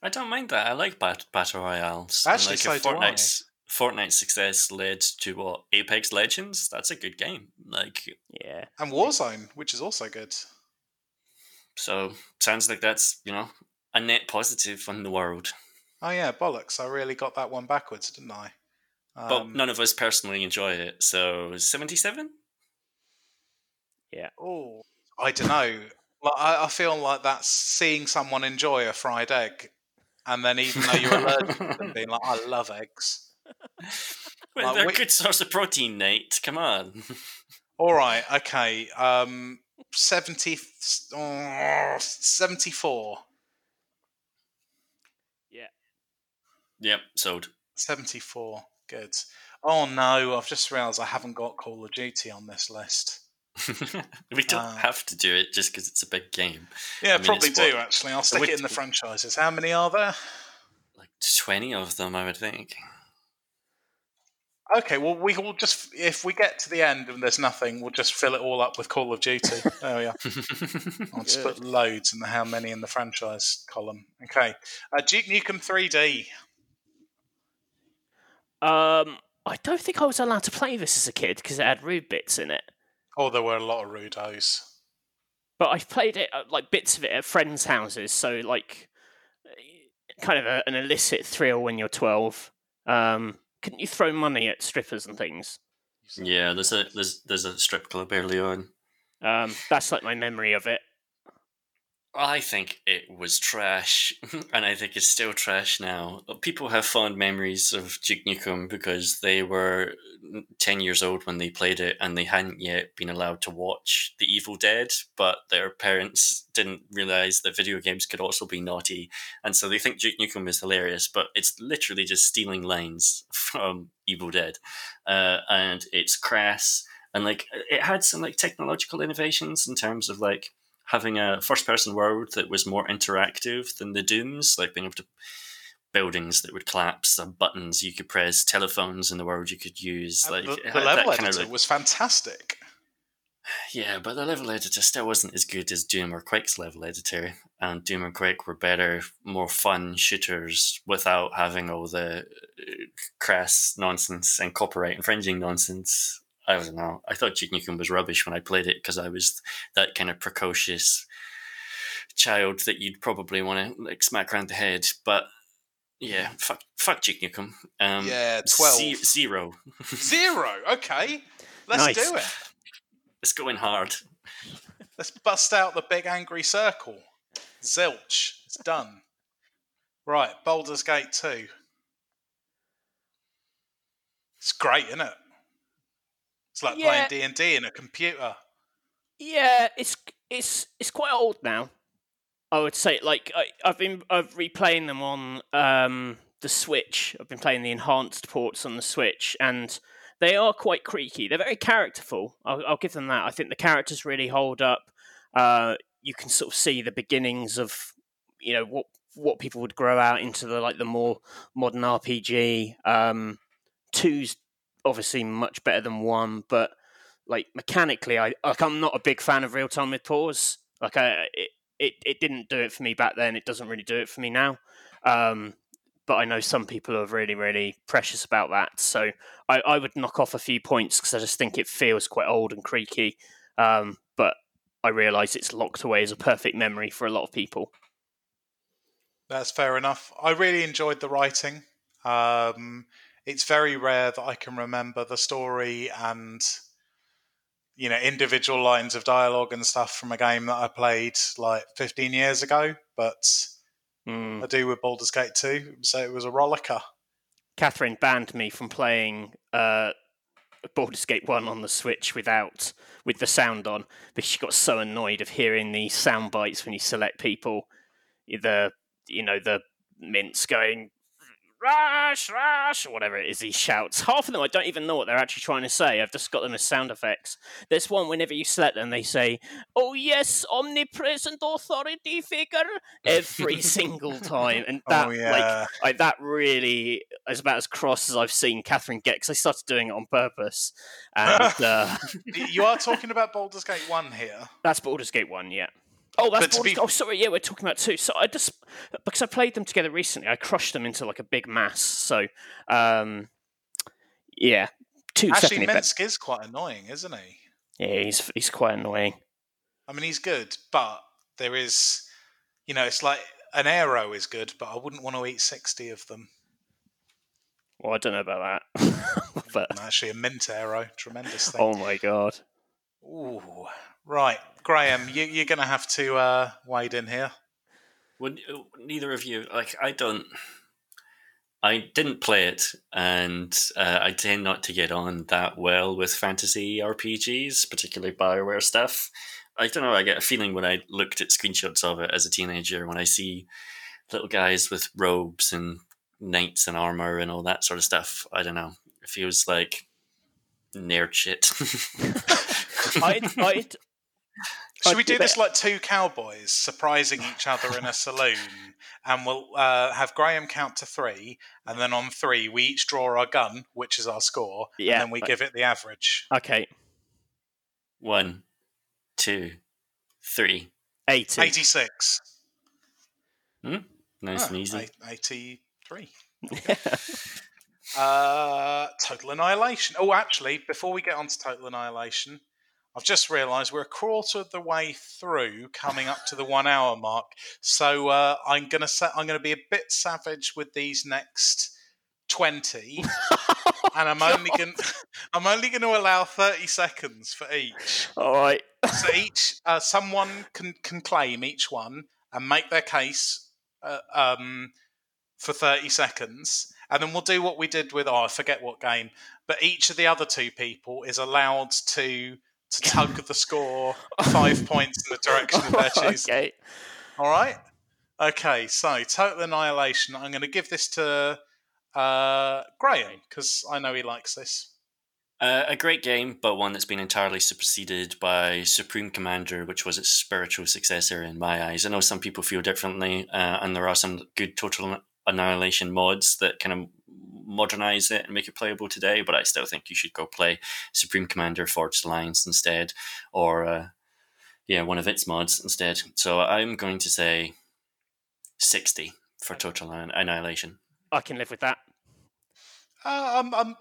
I don't mind that. I like bat- battle royales. Actually, and like if so. Fortnite's Fortnite's success led to what Apex Legends. That's a good game. Like, yeah, And Warzone, which is also good. so sounds like that's you know a net positive on the world. Oh yeah, bollocks! I really got that one backwards, didn't I? But Um, none of us personally enjoy it. So seventy-seven. Yeah. Oh, I don't know. Like, I, I feel like that's seeing someone enjoy a fried egg, and then even though you're allergic to them, being like, "I love eggs." Well, Like, they're a we- good source of protein, Nate. Come on. All right, okay. Um, 70, oh, 74. yeah. yep, sold. 74. Good. Oh no, I've just realised I haven't got Call of Duty on this list. we don't Uh, have to do it just because it's a big game. Yeah, I mean, probably do what- actually. I'll stick would- it in the franchises. How many are there? Like 20 of them, I would think. Okay, well we will just if we get to the end and there's nothing, we'll just fill it all up with Call of Duty. There we are. I'll just put loads in the how many in the franchise column. Okay, uh, Duke Nukem 3D. Um, I don't think I was allowed to play this as a kid because it had rude bits in it. Oh, there were a lot of rudos. But I've played it uh, like bits of it at friends' houses, so like kind of a, an illicit thrill when you're 12. Um, couldn't you throw money at strippers and things? yeah, there's a there's there's a strip club early on. Um, that's like my memory of it. I think it was trash, and I think it's still trash now. People have fond memories of Nukem because they were 10 years old when they played it and they hadn't yet been allowed to watch The Evil Dead, but their parents didn't realize that video games could also be naughty, and so they think Nukem is hilarious, but it's literally just stealing lines from Evil Dead. Uh, and it's crass, and like it had some like technological innovations in terms of like having a first person world that was more interactive than the Dooms, like being able to buildings that would collapse, buttons you could press, telephones in the world you could use. Uh, Like the, the level editor of like- was fantastic. yeah, but the level editor still wasn't as good as Doom or Quake's level editor. And Doom and Quake were better, more fun shooters without having all the uh, crass nonsense and copyright infringing nonsense. I don't know. I thought Nukem was rubbish when I played it because I was that kind of precocious child that you'd probably want to like smack around the head. But yeah, fuck, fuck. Um, yeah, 12. ze- zero. Zero. Okay, let's Nice. do it. It's going hard. Let's bust out the big angry circle. Zilch. It's done. Right, Baldur's Gate 2. It's great, isn't it? It's like Yeah. playing D&D in a computer. Yeah, it's it's it's quite old now. I would say, like I, I've been I've replaying them on um, the Switch. I've been playing the enhanced ports on the Switch, and they are quite creaky. They're very characterful. I'll, I'll give them that. I think the characters really hold up. Uh, you can sort of see the beginnings of you know what what people would grow out into the like the more modern RPG. Um, two's obviously much better than one, but like mechanically, I like I'm not a big fan of real time with pause. Like I, it, it it didn't do it for me back then. It doesn't really do it for me now. Um, but I know some people are really really precious about that. So I, I would knock off a few points because I just think it feels quite old and creaky. Um, but I realise it's locked away as a perfect memory for a lot of people. That's fair enough. I really enjoyed the writing. Um, it's very rare that I can remember the story and you know individual lines of dialogue and stuff from a game that I played like 15 years ago, but Mm. I do with Baldur's Gate 2, so it was a rollicker. Catherine banned me from playing uh, Baldur's Gate One on the Switch without with the sound on because she got so annoyed of hearing the sound bites when you select people. The you know the Minsc going rush rush or whatever it is he shouts. Half of them I don't even know what they're actually trying to say. I've just got them as sound effects. There's one whenever you select them they say, "Oh yes, omnipresent authority figure" every single time, and that oh like yeah, like that really is about as cross as I've seen Catherine get because I started doing it on purpose, and uh, you are talking about Baldur's Gate 1 here. that's Baldur's Gate one, yeah. Oh, that's Baldur's be- Oh, sorry, yeah, we're talking about two. So I just because I played them together recently, I crushed them into like a big mass. So, um, yeah, two Actually. Minsc is quite annoying, isn't he? Yeah, he's he's quite annoying. I mean, he's good, but there is, you know, it's like an arrow is good, but I wouldn't want to eat 60 of them. Well, I don't know about that, but actually, a mint arrow, tremendous thing. oh my god. Ooh, right, Graham, you, you're going to have to uh, wade in here. Would neither of you like? I don't. I didn't play it, and uh, I tend not to get on that well with fantasy RPGs, particularly Bioware stuff. I don't know. I get a feeling when I looked at screenshots of it as a teenager, when I see little guys with robes and knights and armor and all that sort of stuff. I don't know. It feels like nerd shit. I'd, I'd, Should we do this like two cowboys surprising each other in a saloon? And we'll uh, have Graham count to three, and then on three we each draw our gun, which is our score, Yeah, and then we but- give it the average. okay, One, two, three. 80. Eighty-six. Nice Ah, and easy. eight- Eighty-three. Uh, total annihilation. Oh, actually, before we get on to total annihilation, I've just realised we're a quarter of the way through, coming up to the one-hour mark. So uh, I'm gonna say I'm gonna be a bit savage with these next twenty, and I'm only gonna I'm only going to allow thirty seconds for each. All right. So each uh, someone can can claim each one and make their case uh, um, for thirty seconds, and then we'll do what we did with oh I forget what game, but each of the other two people is allowed to to tug the score five points in the direction of their choosing. okay. All right. Okay. So total annihilation. I'm going to give this to uh, Graham because I know he likes this. Uh, a great game, but one that's been entirely superseded by Supreme Commander, which was its spiritual successor in my eyes. I know some people feel differently, uh, and there are some good Total Annihilation mods that kind of modernize it and make it playable today, but I still think you should go play Supreme Commander Forged Alliance instead, or uh, yeah, one of its mods instead. So I'm going to say 60 for Total Annihilation. I can live with that. Uh, I'm, I'm,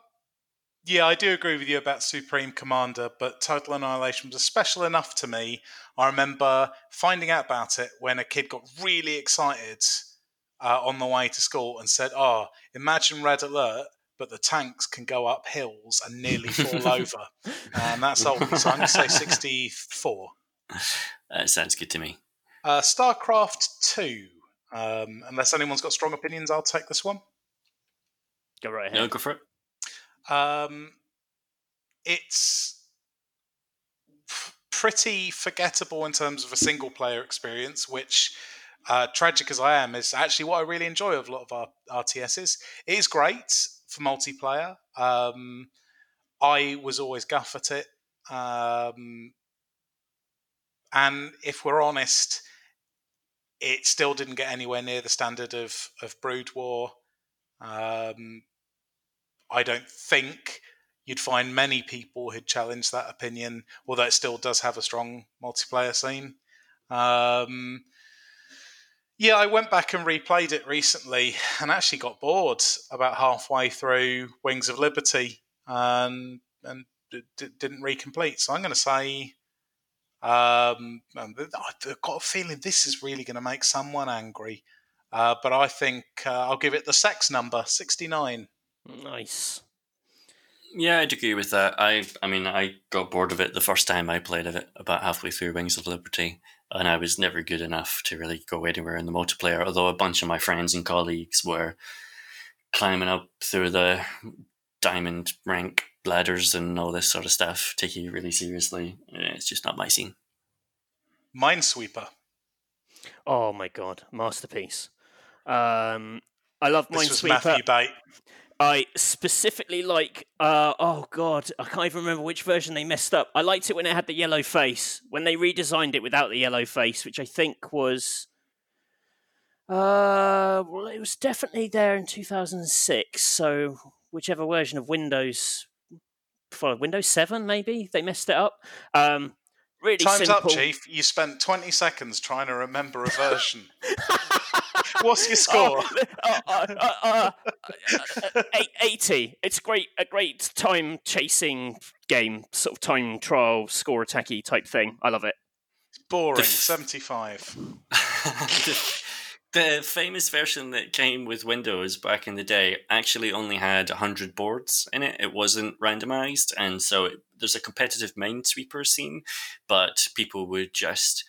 yeah, I do agree with you about Supreme Commander, but Total Annihilation was special enough to me. I remember finding out about it when a kid got really excited uh, on the way to school and said, "Oh, imagine Red Alert." But the tanks can go up hills and nearly fall over. And that's old. So I'm going to say 64. That sounds good to me. Uh, StarCraft 2. Um, unless anyone's got strong opinions, I'll take this one. Go right ahead. No, ahead. go for it. Um, it's pretty forgettable in terms of a single player experience, which, uh, tragic as I am, is actually what I really enjoy of a lot of our RTSs. It is great for multiplayer. Um, I was always guff at it. Um, and if we're honest, it still didn't get anywhere near the standard of, of Brood War. Um, I don't think you'd find many people who'd challenge that opinion, although it still does have a strong multiplayer scene. Um, yeah, I went back and replayed it recently and actually got bored about halfway through Wings of Liberty and and d- d- didn't recomplete. So I'm going to say, um, I've got a feeling this is really going to make someone angry. Uh, but I think uh, I'll give it the sex number, 69. Nice. Yeah, I'd agree with that. I, I mean, I got bored of it the first time I played of it, about halfway through Wings of Liberty, and I was never good enough to really go anywhere in the multiplayer. Although a bunch of my friends and colleagues were climbing up through the diamond rank ladders and all this sort of stuff, taking it really seriously. Eh, It's just not my scene. Minesweeper. Oh my god, masterpiece. Um, I love This was Minesweeper. Matthew Bate. I specifically like. Uh, oh god, I can't even remember which version they messed up. I liked it when it had the yellow face. When they redesigned it without the yellow face, which I think was. Uh, well, it was definitely there in 2006. So whichever version of Windows, for Windows 7 maybe they messed it up. Um, really Time's simple. up, Chief. You spent 20 seconds trying to remember a version. What's your score? Oh, uh, uh, uh, uh, eight- 80. It's great, a great time chasing game, sort of time trial, score attacky type thing. I love it. It's boring. 75. the, the famous version that came with Windows back in the day actually only had 100 boards in it. It wasn't randomized, and so it, there's a competitive Minesweeper scene, but people would just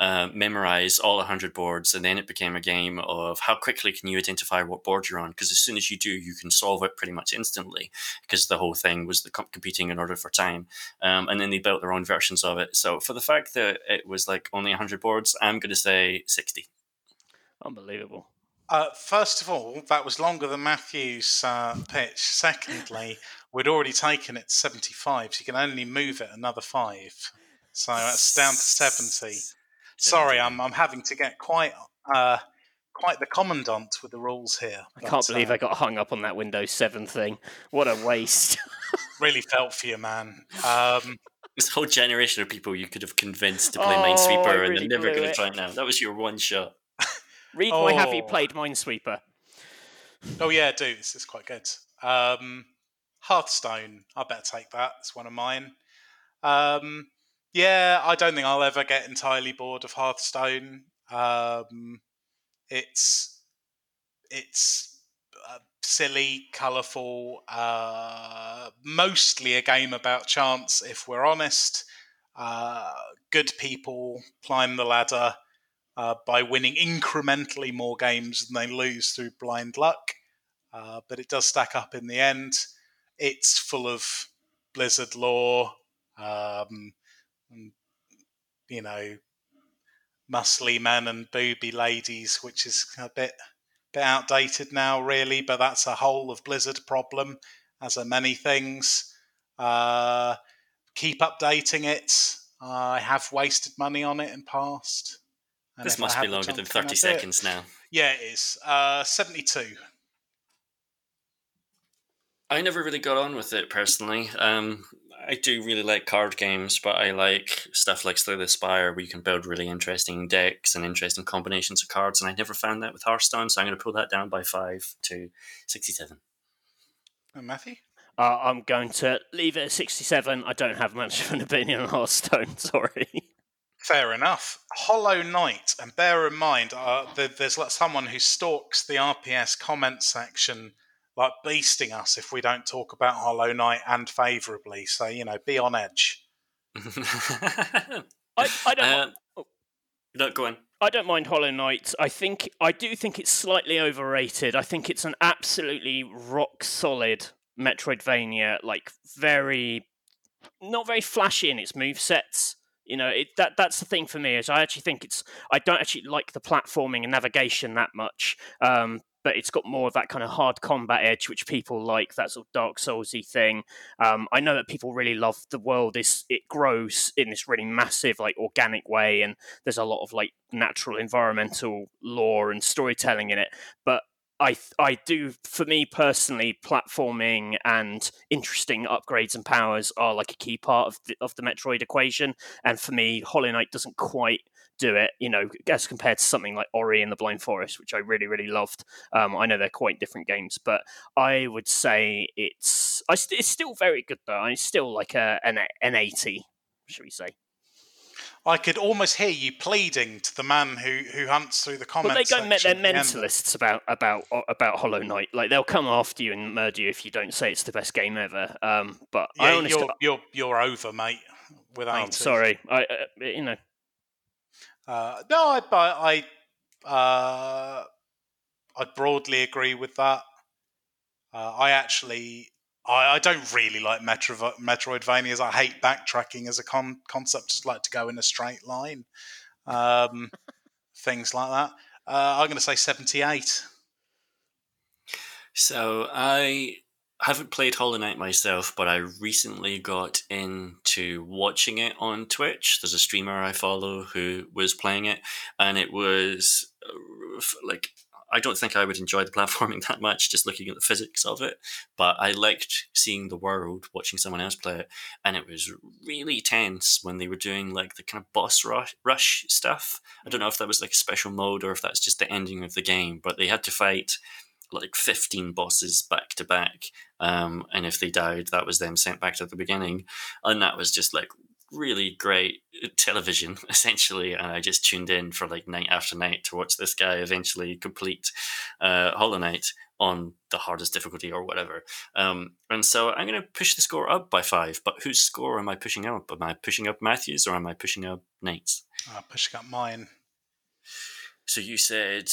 uh, memorize all 100 boards, and then it became a game of how quickly can you identify what board you're on, because as soon as you do, you can solve it pretty much instantly, because the whole thing was the com- competing in order for time. Um, and then they built their own versions of it. So for the fact that it was like only 100 boards, I'm going to say 60. Unbelievable. Uh, first of all, that was longer than Matthew's uh, pitch. Secondly, we'd already taken it to 75, so you can only move it another five. So that's down to 70. Sorry, I'm, I'm having to get quite uh, quite the commandant with the rules here. I can't believe uh, I got hung up on that Windows 7 thing. What a waste. really felt for you, man. Um, This whole generation of people you could have convinced to play Oh, I Minesweeper, and they're never going to try it now. That was your one shot. Read my Have You Oh. Played Minesweeper? oh yeah, do this is quite good. Um, Hearthstone, I better take that. It's one of mine. Um, yeah, I don't think I'll ever get entirely bored of Hearthstone. Um, it's it's uh, silly, colourful, uh, mostly a game about chance. If we're honest, uh, good people climb the ladder uh, by winning incrementally more games than they lose through blind luck. Uh, but it does stack up in the end. It's full of Blizzard lore, um, you know, muscly men and booby ladies, which is a bit bit outdated now, really. But that's a whole of Blizzard problem, as are many things. Uh, keep updating it. I have wasted money on it in past. and This must be longer than 30 I'll do it. seconds now. Yeah, it is. Uh, 72. I never really got on with it personally. Um, I do really like card games, but I like stuff like Slay the Spire where you can build really interesting decks and interesting combinations of cards, and I never found that with Hearthstone, so I'm going to pull that down by five to 67. And Matthew? Uh, I'm going to leave it at 67. I don't have much of an opinion on Hearthstone, sorry. Fair enough. Hollow Knight, and bear in mind, uh, there, there's like someone who stalks the RPS comment section, like beasting us if we don't talk about Hollow Knight and favourably. So you know, be on edge. I, I don't. uh, oh. no, go on. I don't mind Hollow Knight. I think I do think it's slightly overrated. I think it's an absolutely rock solid Metroidvania, like very not very flashy in its move sets. You know, it, that that's the thing for me is I actually think it's I don't actually like the platforming and navigation that much. Um, but it's got more of that kind of hard combat edge, which people like that sort of Dark Soulsy thing. Um, I know that people really love the world. Is it grows in this really massive, like organic way, and there's a lot of like natural environmental lore and storytelling in it. But I I do for me personally, platforming and interesting upgrades and powers are like a key part of the, of the Metroid equation. And for me, Hollow Knight doesn't quite do it, you know, as compared to something like Ori and the Blind Forest, which I really, really loved. Um, I know they're quite different games, but I would say it's I st- it's still very good though. It's still like a an, an eighty, should we say? I could almost hear you pleading to the man who, who hunts through the But comments. they go, me- section they're at the end. mentalists about about about Hollow Knight. Like they'll come after you and murder you if you don't say it's the best game ever. Um, but I Yeah, honestly, you're, you're you're over, mate. With oh, I'm sorry. I uh, you know Uh, no, I, I, I, uh, I broadly agree with that. Uh, I actually, I, I don't really like Metro, Metroidvanias. I hate backtracking as a con- concept. Just like to go in a straight line, um, things like that. Uh, I'm going to say 78. So I haven't played Hollow Knight myself, but I recently got into watching it on Twitch. There's a streamer I follow who was playing it, and it was uh, like I don't think I would enjoy the platforming that much just looking at the physics of it, but I liked seeing the world, watching someone else play it, and it was really tense when they were doing like the kind of boss rush, rush stuff. I don't know if that was like a special mode or if that's just the ending of the game, but they had to fight like 15 bosses back to back. Um, and if they died, that was them sent back to the beginning. And that was just like really great television, essentially. And I just tuned in for like night after night to watch this guy eventually complete uh, Hollow Knight on the hardest difficulty or whatever. Um, and so I'm going to push the score up by five. But whose score am I pushing up? Am I pushing up Matthews or am I pushing up Knight's? Uh, pushing up mine. So you said,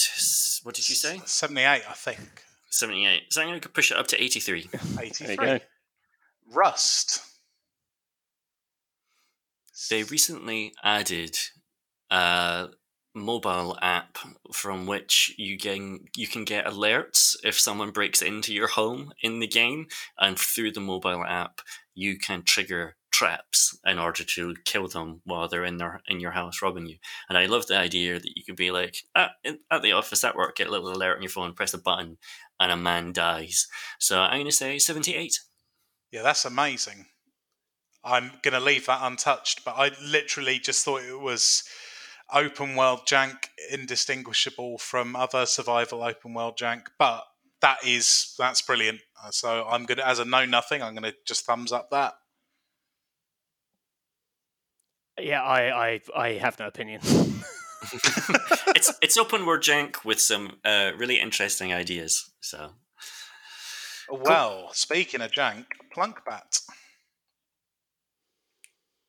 what did you say? 78, I think. 78. So I'm going to push it up to 83. 83. there you go. Rust. They recently added a mobile app from which you can you can get alerts if someone breaks into your home in the game, and through the mobile app you can trigger traps in order to kill them while they're in their in your house robbing you. And I love the idea that you could be like ah, at, at the office at work, get a little alert on your phone, press a button, and a man dies. So I'm going to say seventy eight. Yeah, that's amazing. I'm going to leave that untouched, but I literally just thought it was open world jank indistinguishable from other survival open world jank, but that is that's brilliant. So I'm going to, as a know nothing, I'm going to just thumbs up that. Yeah, I I, I have no opinion. it's it's open world jank with some uh, really interesting ideas. So, well, cool. speaking of jank, Plunkbat.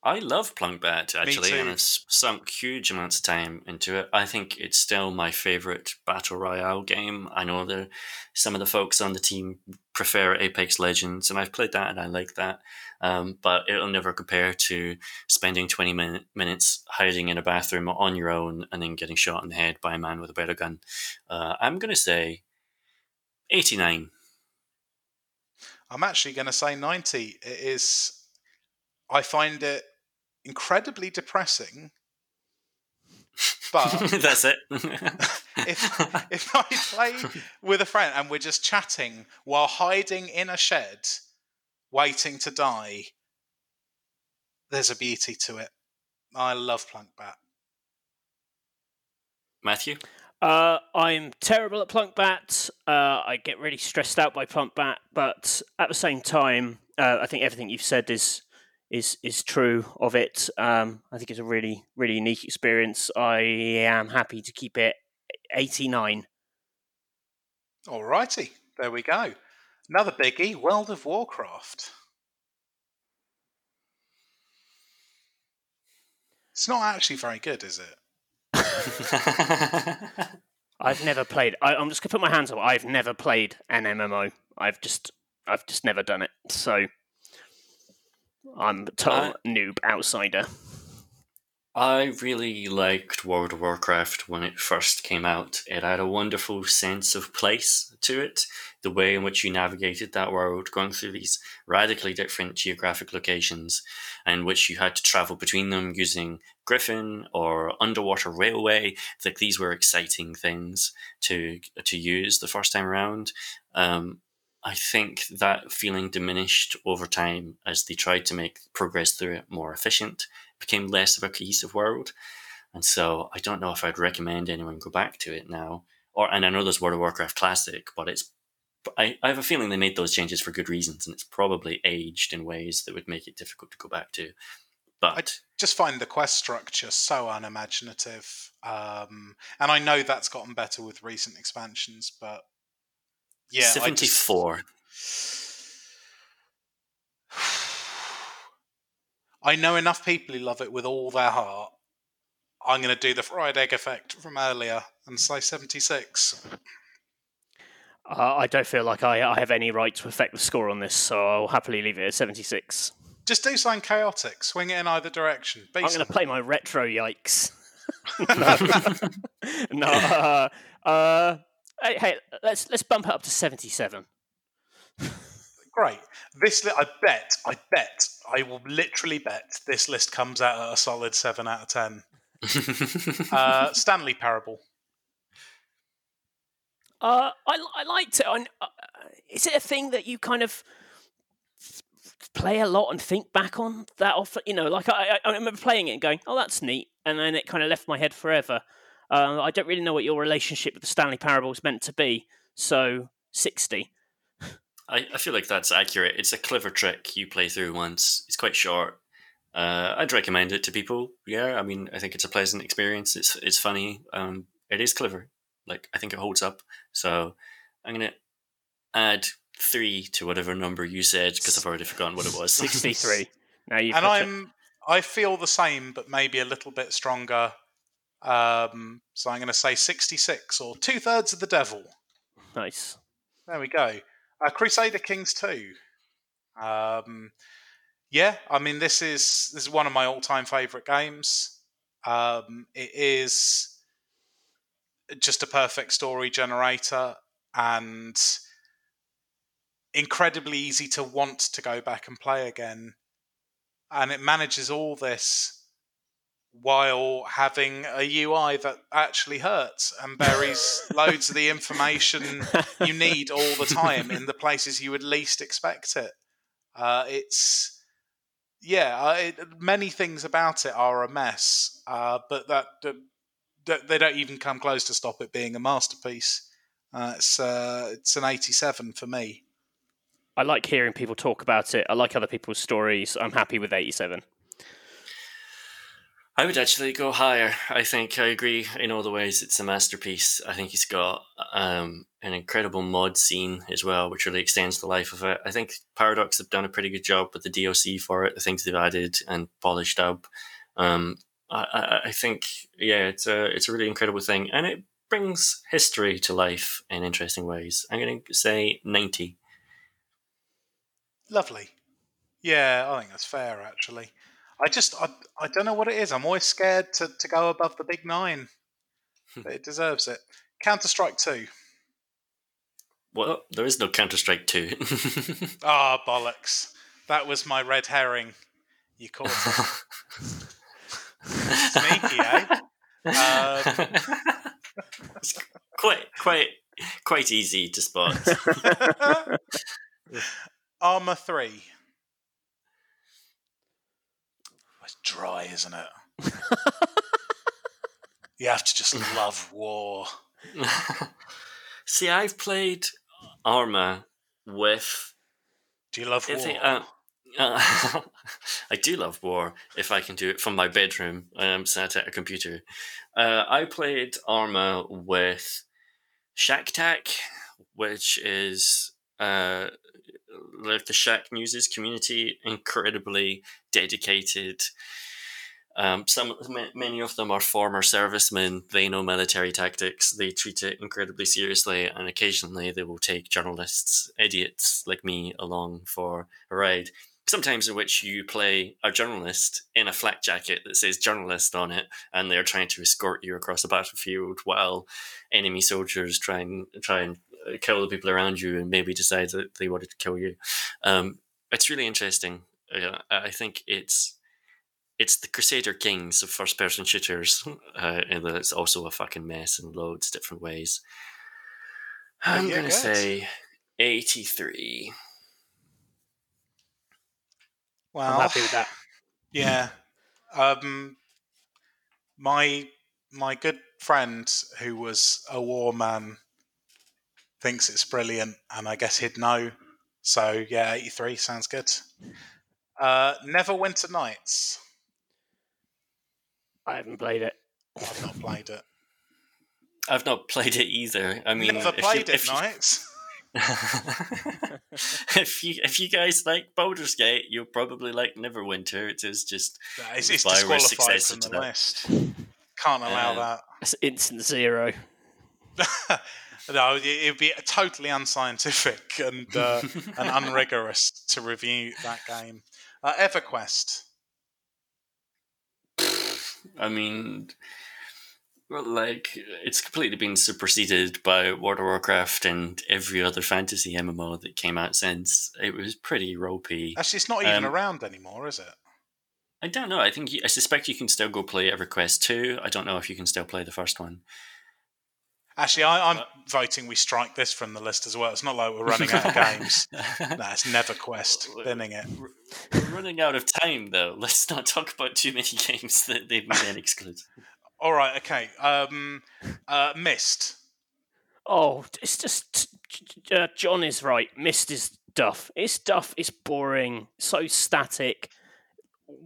I love Plunkbat actually, and I've sunk huge amounts of time into it. I think it's still my favorite battle royale game. I know that some of the folks on the team prefer Apex Legends, and I've played that and I like that. Um, but it'll never compare to spending twenty min- minutes hiding in a bathroom on your own and then getting shot in the head by a man with a better gun. Uh, I'm gonna say eighty nine. I'm actually going to say 90. It is I find it incredibly depressing. But that's it. if if I play with a friend and we're just chatting while hiding in a shed, waiting to die, there's a beauty to it. I love Plunkbat. Matthew? Uh, I'm terrible at Plunkbat. Uh, I get really stressed out by Plunkbat, but at the same time, uh, I think everything you've said is is is true of it. Um, I think it's a really really unique experience. I am happy to keep it 89. Alrighty, there we go. Another biggie, World of Warcraft. It's not actually very good, is it? I've never played. I, am just gonna put my hands up. I've never played an MMO. I've just, I've just never done it. So I'm a total noob outsider. I really liked World of Warcraft when it first came out. It had a wonderful sense of place to it, the way in which you navigated that world, going through these radically different geographic locations, and which you had to travel between them using Griffin or underwater railway. Like these were exciting things to to use the first time around. Um, I think that feeling diminished over time as they tried to make progress through it more efficient, it became less of a cohesive world. And so I don't know if I'd recommend anyone go back to it now. Or and I know there's World of Warcraft Classic, but it's I, I have a feeling they made those changes for good reasons, and it's probably aged in ways that would make it difficult to go back to. But I just find the quest structure so unimaginative, um, and I know that's gotten better with recent expansions, but yeah, 74. I, know enough people who love it with all their heart. I'm going to do the fried egg effect from earlier and say 76. Uh, I don't feel like I, I have any right to affect the score on this, so I'll happily leave it at 76. Just do something chaotic. Swing it in either direction. Be I'm going to play my retro yikes. no, no uh, uh, Hey, hey, let's let's bump it up to seventy-seven. Great. This li- I bet, I bet, I will literally bet this list comes out at a solid seven out of ten. uh, Stanley Parable. Uh, I I liked it. I, uh, is it a thing that you kind of play a lot and think back on that often? You know, like I, I remember playing it and going, "Oh, that's neat," and then it kind of left my head forever. Uh, I don't really know what your relationship with the Stanley Parable is meant to be. So, 60. I, I feel like that's accurate. It's a clever trick you play through once. It's quite short. Uh, I'd recommend it to people. Yeah, I mean, I think it's a pleasant experience. It's it's funny. Um, it is clever. Like I think it holds up. So I'm gonna add three to whatever number you said because I've already forgotten what it was. Sixty-three. Now you and I'm it. I feel the same, but maybe a little bit stronger. Um, so I'm going to say 66 or two thirds of the devil. Nice. There we go. Uh, Crusader Kings 2. Um, yeah, I mean this is this is one of my all time favorite games. Um, it is just a perfect story generator and incredibly easy to want to go back and play again. And it manages all this while having a UI that actually hurts and buries loads of the information you need all the time in the places you would least expect it. Uh, it's yeah, uh, it, many things about it are a mess, uh, but that, that, they don't even come close to stop it being a masterpiece. Uh, it's uh, it's an eighty-seven for me. I like hearing people talk about it. I like other people's stories. I'm happy with eighty-seven. I would actually go higher. I think I agree in all the ways it's a masterpiece. I think he's got um, an incredible mod scene as well, which really extends the life of it. I think Paradox have done a pretty good job with the DLC for it, the things they've added and polished up. Um, I, I, think, yeah, it's a it's a really incredible thing, and it brings history to life in interesting ways. I'm going to say ninety. Lovely. Yeah, I think that's fair actually. I just I, I don't know what it is. I'm always scared to, to go above the big nine. but it deserves it. Counter Strike Two. Well, there is no Counter Strike Two. Ah, oh, bollocks! That was my red herring. You caught it. Sneaky, eh? Um, it's quite quite quite easy to spot. Arma Three. It's dry, isn't it? you have to just love war. See, I've played Arma with. Do you love war? It, uh, uh, I do love war if I can do it from my bedroom. I'm sat at a computer. Uh, I played Arma with ShackTac, which is uh, like the Shacknews's community, incredibly dedicated. Um, some many of them are former servicemen. They know military tactics. They treat it incredibly seriously, and occasionally they will take journalists, idiots like me, along for a ride. Sometimes in which you play a journalist in a flak jacket that says "journalist" on it, and they're trying to escort you across a battlefield while enemy soldiers try and try and kill the people around you and maybe decide that they wanted to kill you. Um, it's really interesting. Uh, I think it's it's the Crusader Kings of first person shooters, uh, and it's also a fucking mess in loads of different ways. I'm yeah, gonna say eighty three. Well, I'm happy with that. Yeah. Um, my my good friend who was a war man thinks it's brilliant, and I guess he'd know. So yeah, eighty three sounds good. Uh, Neverwinter Nights. I haven't played it. I've not played it. I've not played it either. I mean, never played you, it, Nights. if you if you guys like Baldur's Gate, you'll probably like Neverwinter. It is just yeah, it's, it's disqualified from the list. Can't allow uh, that. It's instant zero. No, it would be totally unscientific and uh, and unrigorous to review that game. Uh, EverQuest. I mean, well, like it's completely been superseded by World of Warcraft and every other fantasy MMO that came out since. It was pretty ropey. Actually, it's not even um, around anymore, is it? I don't know. I think you, I suspect you can still go play EverQuest two. I don't know if you can still play the first one. Actually, I, am voting we strike this from the list as well. It's not like we're running out of games. no, it's NeverQuest. Binning it. We're running out of time, though. Let's not talk about too many games that they've been excluded. All right, okay. Um, uh, Myst. Oh, it's just uh, John is right. Myst is duff. It's duff. It's boring. So static.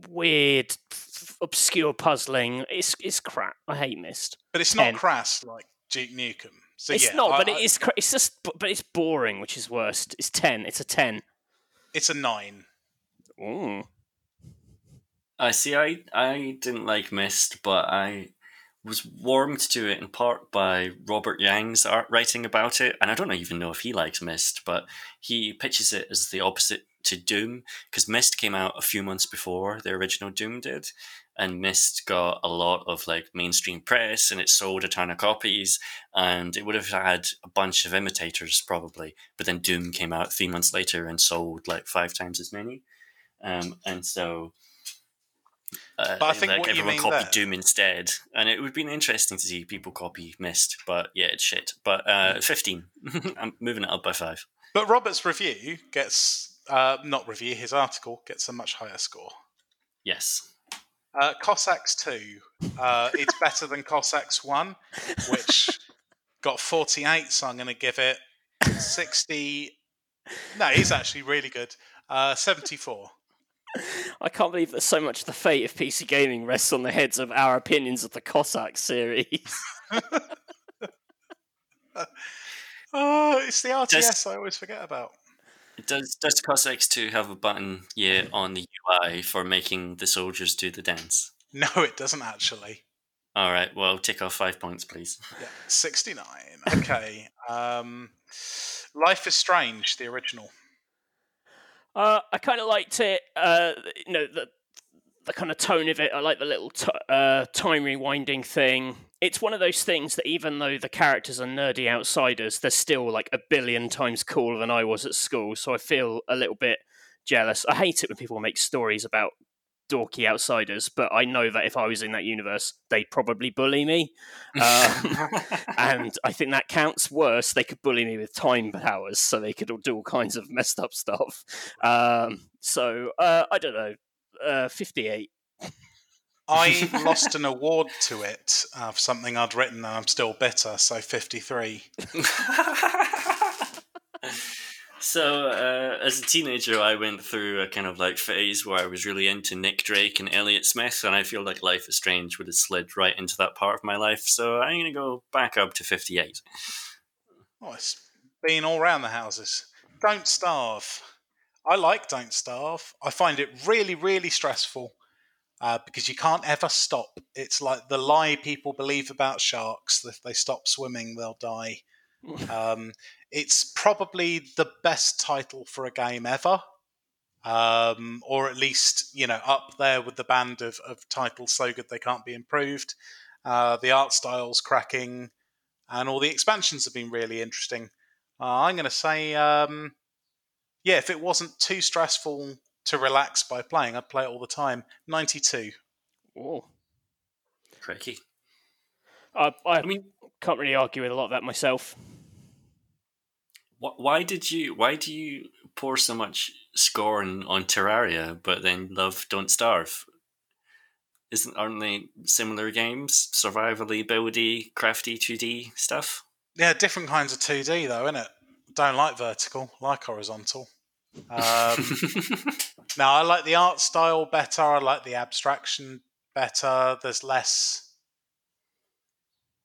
Weird, f- obscure puzzling. It's it's crap. I hate Myst. But it's not Ten. crass like Duke Nukem. So it's yeah, not, I, but I, it is. It's just, but it's boring, which is worst. It's ten. It's a ten. It's a nine. Ooh. I see. I I didn't like Myst, but I was warmed to it in part by Robert Yang's art writing about it, and I don't even know if he likes Myst, but he pitches it as the opposite to Doom because Myst came out a few months before the original Doom did, and Myst got a lot of like mainstream press and it sold a ton of copies and it would have had a bunch of imitators probably. But then Doom came out three months later and sold like five times as many. Um, and so uh, But I think like everyone copied there- Doom instead, and it would have been interesting to see people copy Myst. But yeah, it's shit. But uh, fifteen, I'm moving it up by five. But Robert's review gets uh, not review. His article gets a much higher score. Yes, Uh, Cossacks two. Uh, it's better than Cossacks one, which got forty eight. So I'm going to give it sixty. No, he's actually really good. Uh, Seventy four. I can't believe that so much of the fate of PC gaming rests on the heads of our opinions of the Cossack series. Oh, it's the RTS Just- I always forget about. Does does Cossacks two have a button yeah on the UI for making the soldiers do the dance? No, it doesn't actually. All right, well, tick off five points, please. Yeah, 69. Okay. um, Life is Strange, the original. Uh, I kind of liked it. Uh, you know the the kind of tone of it. I like the little t- uh, time rewinding thing. It's one of those things that even though the characters are nerdy outsiders, they're still like a billion times cooler than I was at school. So I feel a little bit jealous. I hate it when people make stories about dorky outsiders, but I know that if I was in that universe, they'd probably bully me. Um, and I think that counts worse. They could bully me with time powers, so they could do all kinds of messed up stuff. Um, so uh, I don't know, uh, fifty-eight. I lost an award to it uh, for something I'd written and I'm still bitter, so 53. so, uh, as a teenager, I went through a kind of like phase where I was really into Nick Drake and Elliott Smith, and I feel like Life is Strange would have slid right into that part of my life. So, I'm going to go back up to 58. Oh, it's been all round the houses. Don't Starve. I like Don't Starve. I find it really, really stressful uh, because you can't ever stop. It's like the lie people believe about sharks that if they stop swimming, they'll die. Um, it's probably the best title for a game ever. Um, or at least, you know, up there with the band of, of titles so good they can't be improved. Uh, the art style's cracking, and all the expansions have been really interesting. Uh, I'm going to say, um, yeah, if it wasn't too stressful to relax by playing, I'd play it all the time. 92. Oh, Crikey. I, I I mean, can't really argue with a lot of that myself. wh- why did you, why do you pour so much scorn on Terraria, but then love Don't Starve? Isn't, aren't they similar games? Survivally, buildy, crafty 2D stuff? Yeah, different kinds of 2D, though, isn't it? Don't like vertical, like horizontal. Um, no, I like the art style better. I like the abstraction better. There's less.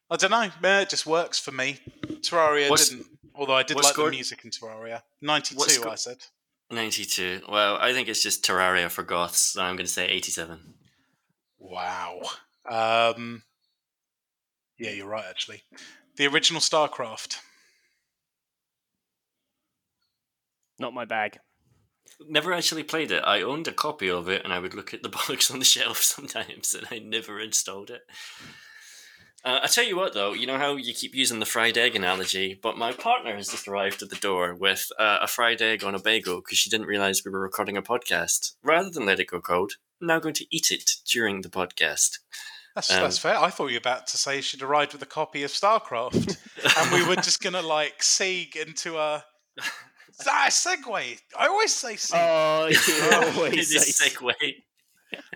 I don't know. It just works for me. Terraria What's- didn't. Although I did like score- the music in Terraria. 92, sco- I said. 92. Well, I think it's just Terraria for goths, so I'm going to say 87. Wow. Um, yeah, you're right, actually. The original StarCraft. Not my bag. Never actually played it. I owned a copy of it, and I would look at the box on the shelf sometimes, and I never installed it. Uh, I tell you what, though, you know how you keep using the fried egg analogy, but my partner has just arrived at the door with uh, a fried egg on a bagel because she didn't realize we were recording a podcast. Rather than let it go cold, I'm now going to eat it during the podcast. That's, Um, that's fair. I thought you were about to say she'd arrived with a copy of StarCraft, and we were just going to like segue into a. Ah, segue. I always say segue. Oh, you It always say segue.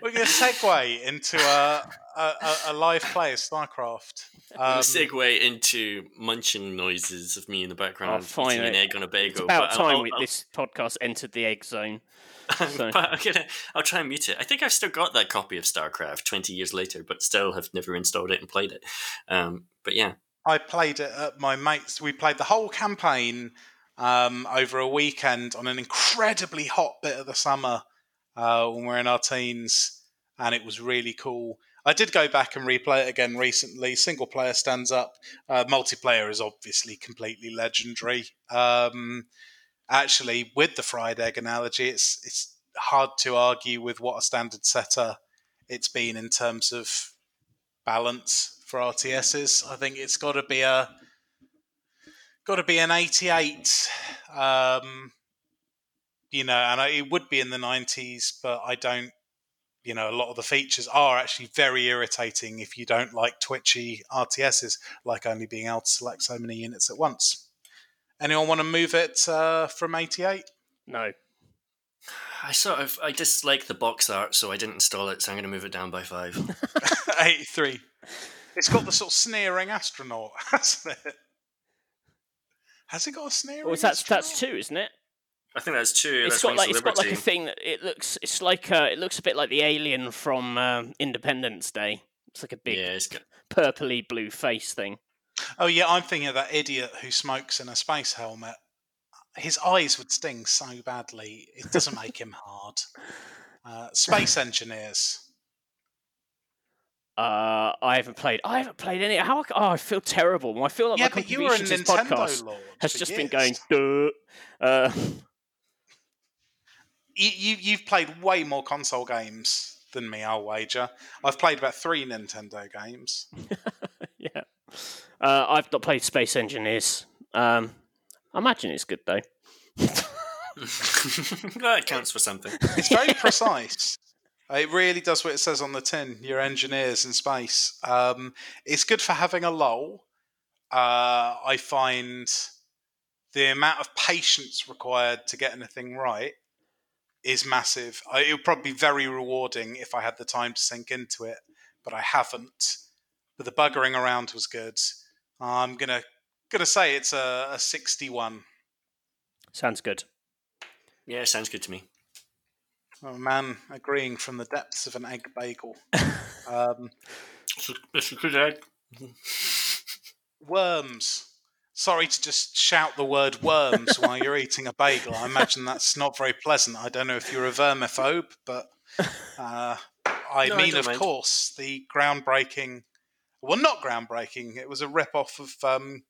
We're going to segue into a, a, a, a live play of StarCraft. Um, segue into munching noises of me in the background Oh, fine, eating an egg on a bagel. It's about but I'll- time I'll- I'll- this podcast entered the egg zone. so- but I'm gonna, I'll try and mute it. I think I've still got that copy of StarCraft 20 years later, but still have never installed it and played it. Um, but yeah, I played it at my mates. We played the whole campaign um, over a weekend on an incredibly hot bit of the summer uh, when we're in our teens, and it was really cool. I did go back and replay it again recently. Single player stands up. Uh, multiplayer is obviously completely legendary. Um, actually, with the fried egg analogy, it's it's hard to argue with what a standard setter it's been in terms of balance for RTSs. I think it's got to be a got to be an 88. Um, you know, and I, it would be in the 90s, but I don't. You know, a lot of the features are actually very irritating if you don't like twitchy RTSs, like only being able to select so many units at once. Anyone want to move it uh, from 88? No. I sort of I dislike the box art, so I didn't install it. So I'm going to move it down by five. 83. It's got the sort of sneering astronaut, hasn't it? Has it got a sneering? Well, that's that's two, isn't it? I think that's two. It's that's got like it's got like a thing that it looks. It's like uh, it looks a bit like the alien from um, Independence Day. It's like a big Yeah, got, purpley blue face thing. Oh yeah, I'm thinking of that idiot who smokes in a space helmet. His eyes would sting so badly. It doesn't make him hard. Uh, space engineers. Uh, I haven't played. I haven't played any. How? Oh, I feel terrible. I feel like yeah, my but you were a contribution to this podcast lord. has for just been going. Duh. Uh, You, you you've played way more console games than me. I'll wager. I've played about three Nintendo games. yeah. Uh, I've not played Space Engineers. Um, I imagine it's good though. that counts for something. It's very precise. It really does what it says on the tin. You're engineers in space. Um, it's good for having a lull. Uh, I find the amount of patience required to get anything right is massive. I, it would probably be very rewarding if I had the time to sink into it, but I haven't. But the buggering around was good. I'm gonna gonna say it's a, a 61. Sounds good. Yeah, sounds good to me. Oh man, agreeing from the depths of an egg bagel. Um, It's a good egg. worms. Sorry to just shout the word worms while you're eating a bagel. I imagine that's not very pleasant. I don't know if you're a vermiphobe, but uh, I No, mean, don't of mind. course, the groundbreaking. Well, not groundbreaking. It was a rip-off of um,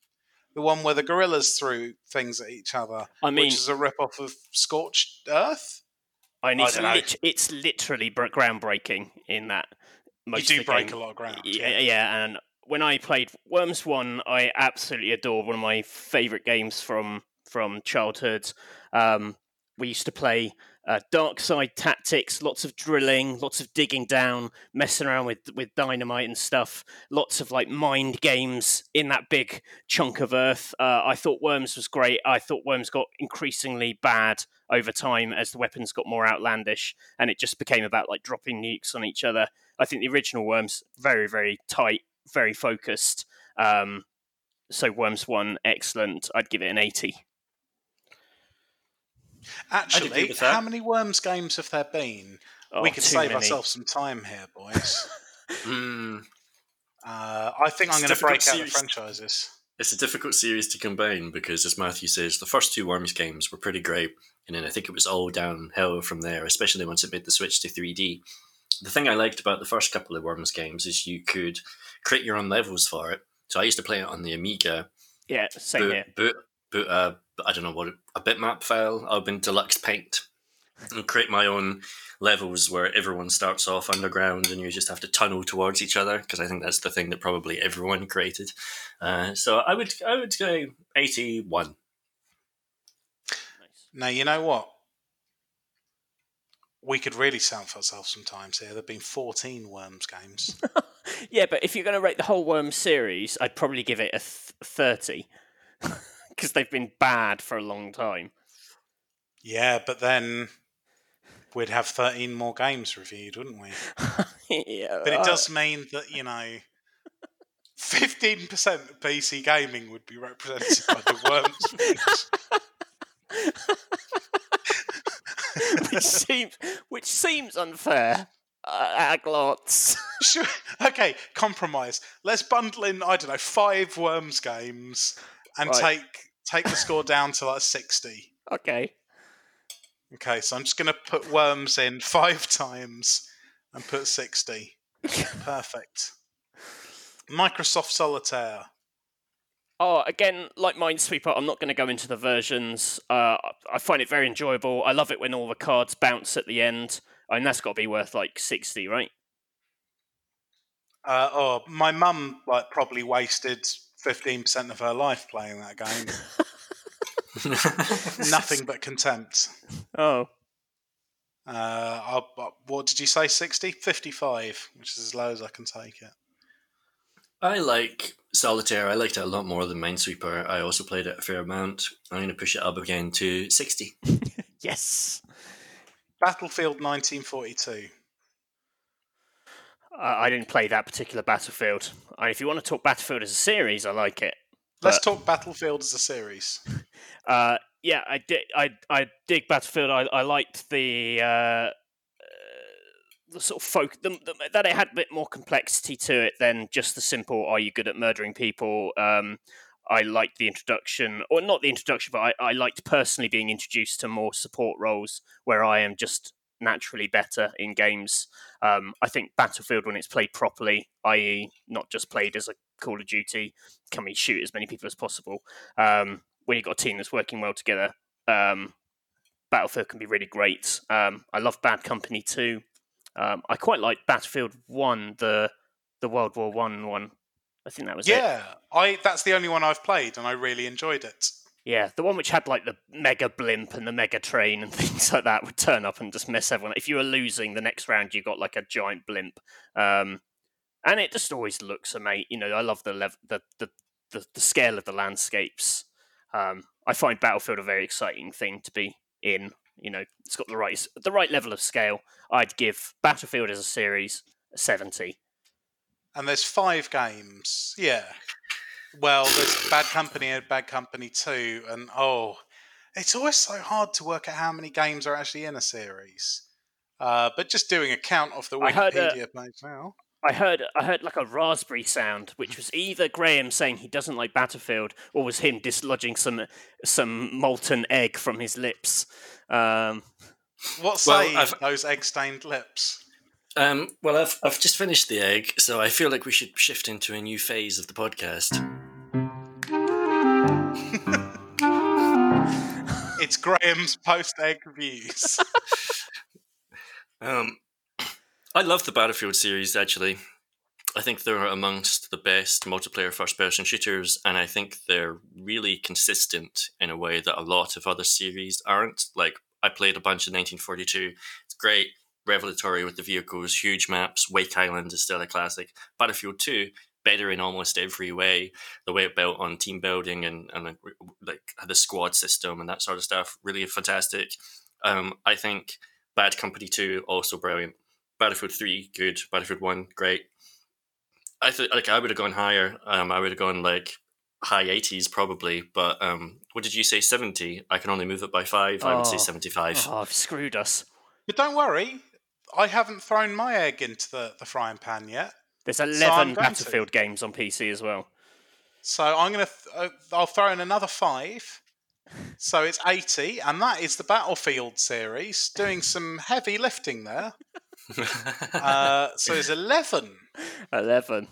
the one where the gorillas threw things at each other, I mean, which is a rip-off of Scorched Earth. I mean, it's, lit- it's literally br- groundbreaking in that. You do break game. a lot of ground. Yeah, yeah, and when I played Worms One, I absolutely adored one of my favorite games from from childhood. Um, we used to play uh, Dark Side Tactics, lots of drilling, lots of digging down, messing around with with dynamite and stuff. Lots of like mind games in that big chunk of earth. Uh, I thought Worms was great. I thought Worms got increasingly bad over time as the weapons got more outlandish, and it just became about like dropping nukes on each other. I think the original Worms very very tight, very focused. Um, so Worms one excellent. I'd give it an eighty. Actually, how many Worms games have there been? we Oh, could save many. ourselves some time here, boys. Mm, uh, I think I'm going to difficult break out the franchises. it's a difficult series to combine because, as Matthew says, the first two Worms games were pretty great, and then I think it was all downhill from there, especially once it made the switch to 3D. The thing I liked about the first couple of Worms games is you could create your own levels for it. So I used to play it on the Amiga, Yeah, same boot, here. boot, boot a, I don't know what, a bitmap file up in Deluxe Paint and create my own levels where everyone starts off underground and you just have to tunnel towards each other because I think that's the thing that probably everyone created. Uh, so I would I would go 81. Now, you know what? We could really sound for self ourselves sometimes here. There have been 14 Worms games. Yeah, but if you're going to rate the whole Worms series, I'd probably give it a th- 30 because they've been bad for a long time. yeah, but then we'd have 13 more games reviewed, wouldn't we? yeah, But it uh, does mean that, you know, 15% of PC gaming would be represented by the Worms. which seems which seems unfair uh, at glance. Sure. Okay, compromise. Let's bundle in, I don't know, five Worms games and Right. take take the score down to like 60. okay. Okay, so I'm just going to put Worms in five times and put 60. Perfect. Microsoft Solitaire. Oh, again, like Minesweeper, I'm not going to go into the versions. Uh, I find it very enjoyable. I love it when all the cards bounce at the end. I mean, that's got to be worth like 60, right? Uh, oh, my mum like probably wasted fifteen percent of her life playing that game. Nothing but contempt. Oh, Uh, I'll, I'll- what did you say? 60? 55, which is as low as I can take it. I like Solitaire. I liked it a lot more than Minesweeper. I also played it a fair amount. I'm going to push it up again to 60. yes. Battlefield 1942. I I didn't play that particular Battlefield. And if you want to talk Battlefield as a series, I like it. Let's But- talk Battlefield as a series. Uh, yeah, I dig. I I dig Battlefield. I I liked the uh, uh, the sort of folk the, the, that it had a bit more complexity to it than just the simple "Are you good at murdering people?" Um, I liked the introduction, or not the introduction, but I, I liked personally being introduced to more support roles where I am just naturally better in games. Um, I think Battlefield, when it's played properly, i.e., not just played as a Call of Duty, can we shoot as many people as possible? Um, when you've got a team that's working well together, um, Battlefield can be really great. Um, I love Bad Company too. Um, I quite like Battlefield One, the the World War One one. I think that was it. Yeah, I that's the only one I've played, and I really enjoyed it. Yeah, the one which had like the mega blimp and the mega train and things like that would turn up and just mess everyone. If you were losing the next round, you got like a giant blimp, um, and it just always looks amazing. You know, I love the lev- the, the the the scale of the landscapes. Um, I find Battlefield a very exciting thing to be in. You know, it's got the right the right level of scale. I'd give Battlefield as a series a seventy. And there's five games. Yeah. Well, there's Bad Company and Bad Company 2, and oh, it's always so hard to work out how many games are actually in a series. Uh, but just doing a count off the I heard, uh, Wikipedia page now. I heard I heard like a raspberry sound, which was either Graham saying he doesn't like Battlefield, or was him dislodging some some molten egg from his lips. Um, What Well, say I've- those egg stained lips? Um, well, I've, I've just finished the egg, so I feel like we should shift into a new phase of the podcast. It's Graham's post egg reviews. Um, I love the Battlefield series, actually. I think they're amongst the best multiplayer first person shooters, and I think they're really consistent in a way that a lot of other series aren't. Like, I played a bunch of 1942. It's great, revelatory with the vehicles, huge maps. Wake Island is still a classic. Battlefield 2, better in almost every way. The way it built on team building and, and like, like the squad system and that sort of stuff, really fantastic. Um, I think Bad Company 2, also brilliant. Battlefield 3, good. Battlefield 1, great. I think like I would have gone higher. Um, I would have gone like high 80s probably, but um, what did you say? 70? I can only move it by five. I would say Oh. 75. oh, I've screwed us. but don't worry, I haven't thrown my egg into the, the frying pan yet. There's I'm 11 to. Battlefield games on PC as well. So I'm gonna. Th- uh, I'll throw in another five. So it's eighty, and that is the Battlefield series doing some heavy lifting there. Uh, so it's eleven. 11.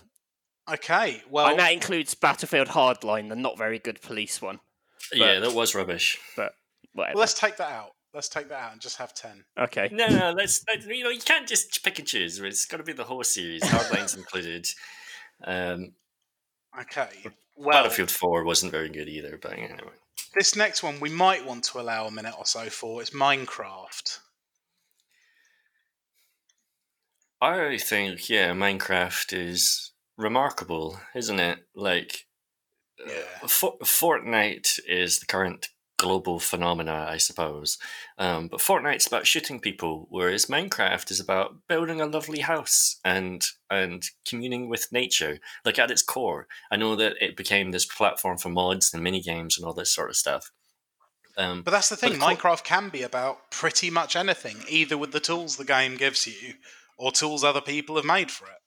Okay, well, and that includes Battlefield Hardline, the not very good police one. yeah, that was rubbish. But whatever. let's take that out. Let's take that out and just have ten. Okay. No, no, let's, let- you know, you can't just pick and choose. It's got to be the whole series, Hardlines included. Um, Okay. Well, Battlefield 4 wasn't very good either, but anyway. this next one we might want to allow a minute or so for. It's Minecraft. I think, yeah, Minecraft is remarkable, isn't it? Like, Yeah. For- Fortnite is the current global phenomena, I suppose. Um, but Fortnite's about shooting people, whereas Minecraft is about building a lovely house and and communing with nature. Like at its core, I know that it became this platform for mods and mini games and all this sort of stuff. Um, But that's the thing. Minecraft can be about pretty much anything, either with the tools the game gives you or tools other people have made for it.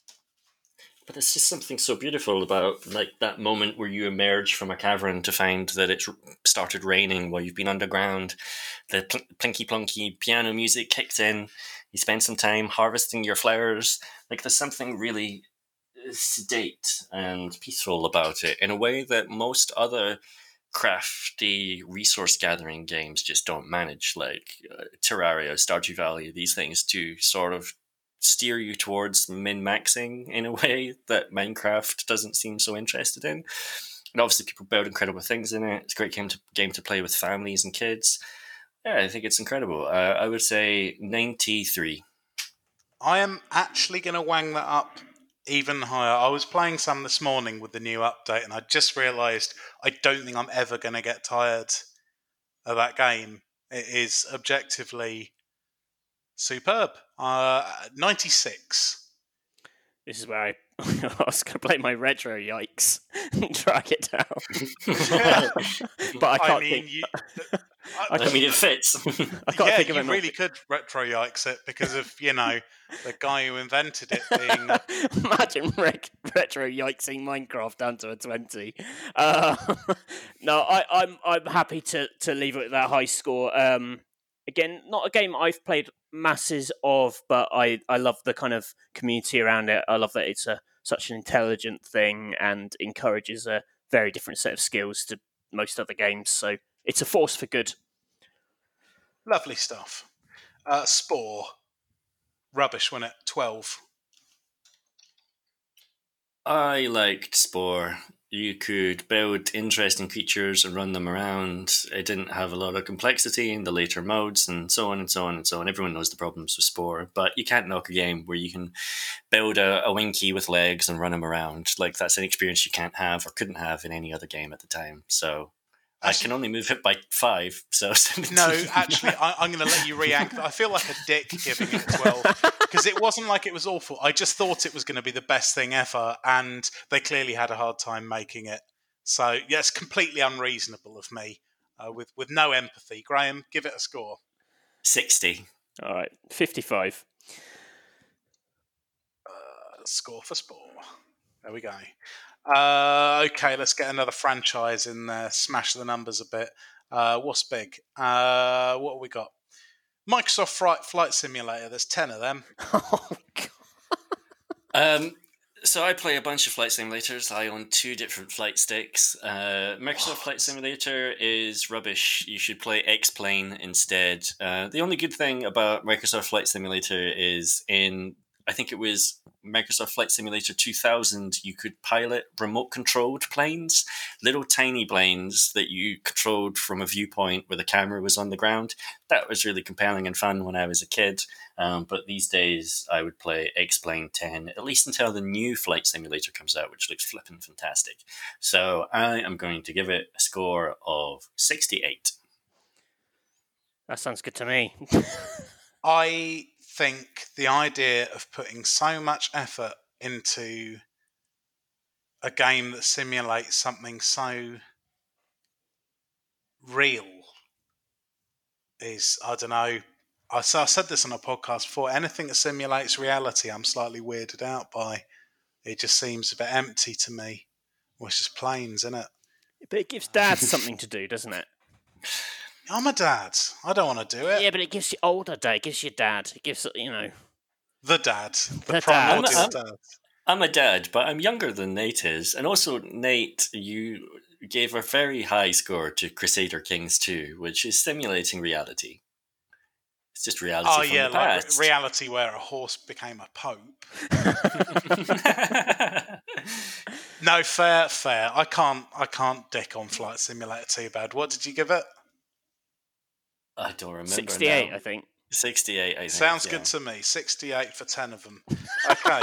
But it's just something so beautiful about like that moment where you emerge from a cavern to find that it's started raining while you've been underground. The pl- plinky plonky piano music kicked in. You spend some time harvesting your flowers. Like there's something really uh, sedate and peaceful about it in a way that most other crafty resource gathering games just don't manage, like uh, Terraria, Stardew Valley, these things to sort of steer you towards min maxing in a way that Minecraft doesn't seem so interested in. And obviously, people build incredible things in it. It's a great game to game to play with families and kids. Yeah, I think it's incredible. Uh, I would say ninety three. I am actually going to wang that up even higher. I was playing some this morning with the new update, and I just realised I don't think I'm ever going to get tired of that game. It is objectively superb. Uh, 96. This is where I, I was going to play my retro yikes and drag it down. but I can't I mean, think. you, I I mean, it fits. I can't yeah, think of you really could retro yikes it because of you know the guy who invented it being Imagine rec- retro yikesing Minecraft down to a twenty. Uh, no, I, I'm I'm happy to to leave it at that high score. Um, again, not a game I've played masses of, but I I love the kind of community around it. I love that it's a such an intelligent thing and encourages a very different set of skills to most other games. So it's a force for good. lovely stuff. Uh, Spore, rubbish when at twelve. I liked Spore. You could build interesting creatures and run them around. It didn't have a lot of complexity in the later modes, and so on and so on and so on. Everyone knows the problems with Spore, but you can't knock a game where you can build a, a winky with legs and run him around. Like that's an experience you can't have or couldn't have in any other game at the time. So I Actually- can only move it by five. So 17. No, actually, I, I'm going to let you react. I feel like a dick giving it a 12 because it wasn't like it was awful. I just thought it was going to be the best thing ever, and they clearly had a hard time making it. So, yeah, it's completely unreasonable of me uh, with, with no empathy. Graham, give it a score. sixty. All right, fifty-five. Uh, score for Spore. There we go. Uh, okay, let's get another franchise in there, smash the numbers a bit. Uh, what's big? Uh, what have we got? Microsoft Flight, Flight Simulator. There's 10 of them. Oh god. Um, so I play a bunch of flight simulators. I own two different flight sticks. Uh, Microsoft Flight Simulator is rubbish. You should play X-Plane instead. Uh, the only good thing about Microsoft Flight Simulator is in I think it was Microsoft Flight Simulator 2000, you could pilot remote controlled planes, little tiny planes that you controlled from a viewpoint where the camera was on the ground. That was really compelling and fun when I was a kid. Um, but these days, I would play X Plane 10, at least until the new Flight Simulator comes out, which looks flipping fantastic. So I am going to give it a score of 68. That sounds good to me. I think the idea of putting so much effort into a game that simulates something so real is, I don't know. I, I said this on a podcast before. Anything that simulates reality, I'm slightly weirded out by. It just seems a bit empty to me. Well, it's just planes, isn't it? but it gives dads something to do, doesn't it? I'm a dad. I don't want to do it. Yeah, but it gives you older dad. It gives you dad. It gives you know. The dad. The, The dad. primordial I'm- dad. I'm a dad, but I'm younger than Nate is. And also, Nate, you gave a very high score to Crusader Kings 2, which is simulating reality. It's just reality Oh from yeah, the like past. re- reality where a horse became a pope. No, fair, fair. I can't, I can't dick on Flight Simulator too bad. What did you give it? I don't remember. Sixty-eight, now. I think. 68, I think. Sounds yeah. good to me. Sixty-eight for ten of them. Okay,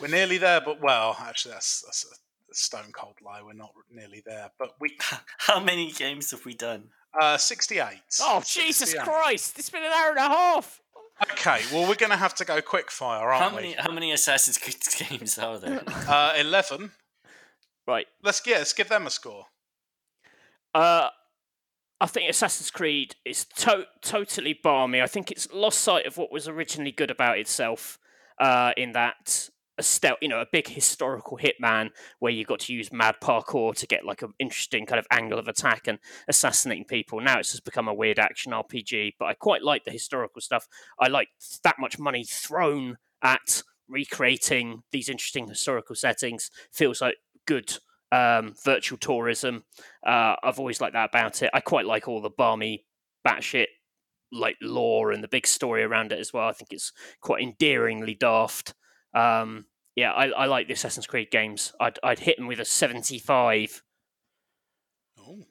we're nearly there, but well, actually, that's that's a stone cold lie. We're not nearly there, but we How many games have we done? uh, sixty-eight. Oh Jesus Christ! It's been an hour and a half. Okay, well, we're going to have to go quick fire, aren't How we? many how many Assassin's Creed games are there? Uh, Eleven. Right. Let's yeah, let's give them a score. Uh, I think Assassin's Creed is to- totally balmy. I think it's lost sight of what was originally good about itself. Uh, in that a stealth, you know, a big historical hitman where you got to use mad parkour to get like an interesting kind of angle of attack and assassinating people. Now it's just become a weird action RPG. But I quite like the historical stuff. I like that much money thrown at recreating these interesting historical settings feels like good um, virtual tourism. Uh, I've always liked that about it. I quite like all the balmy, batshit like lore and the big story around it as well. I think it's quite endearingly daft. Um, yeah, I, I like the Assassin's Creed games. I'd I'd hit them with a seventy-five. Oh,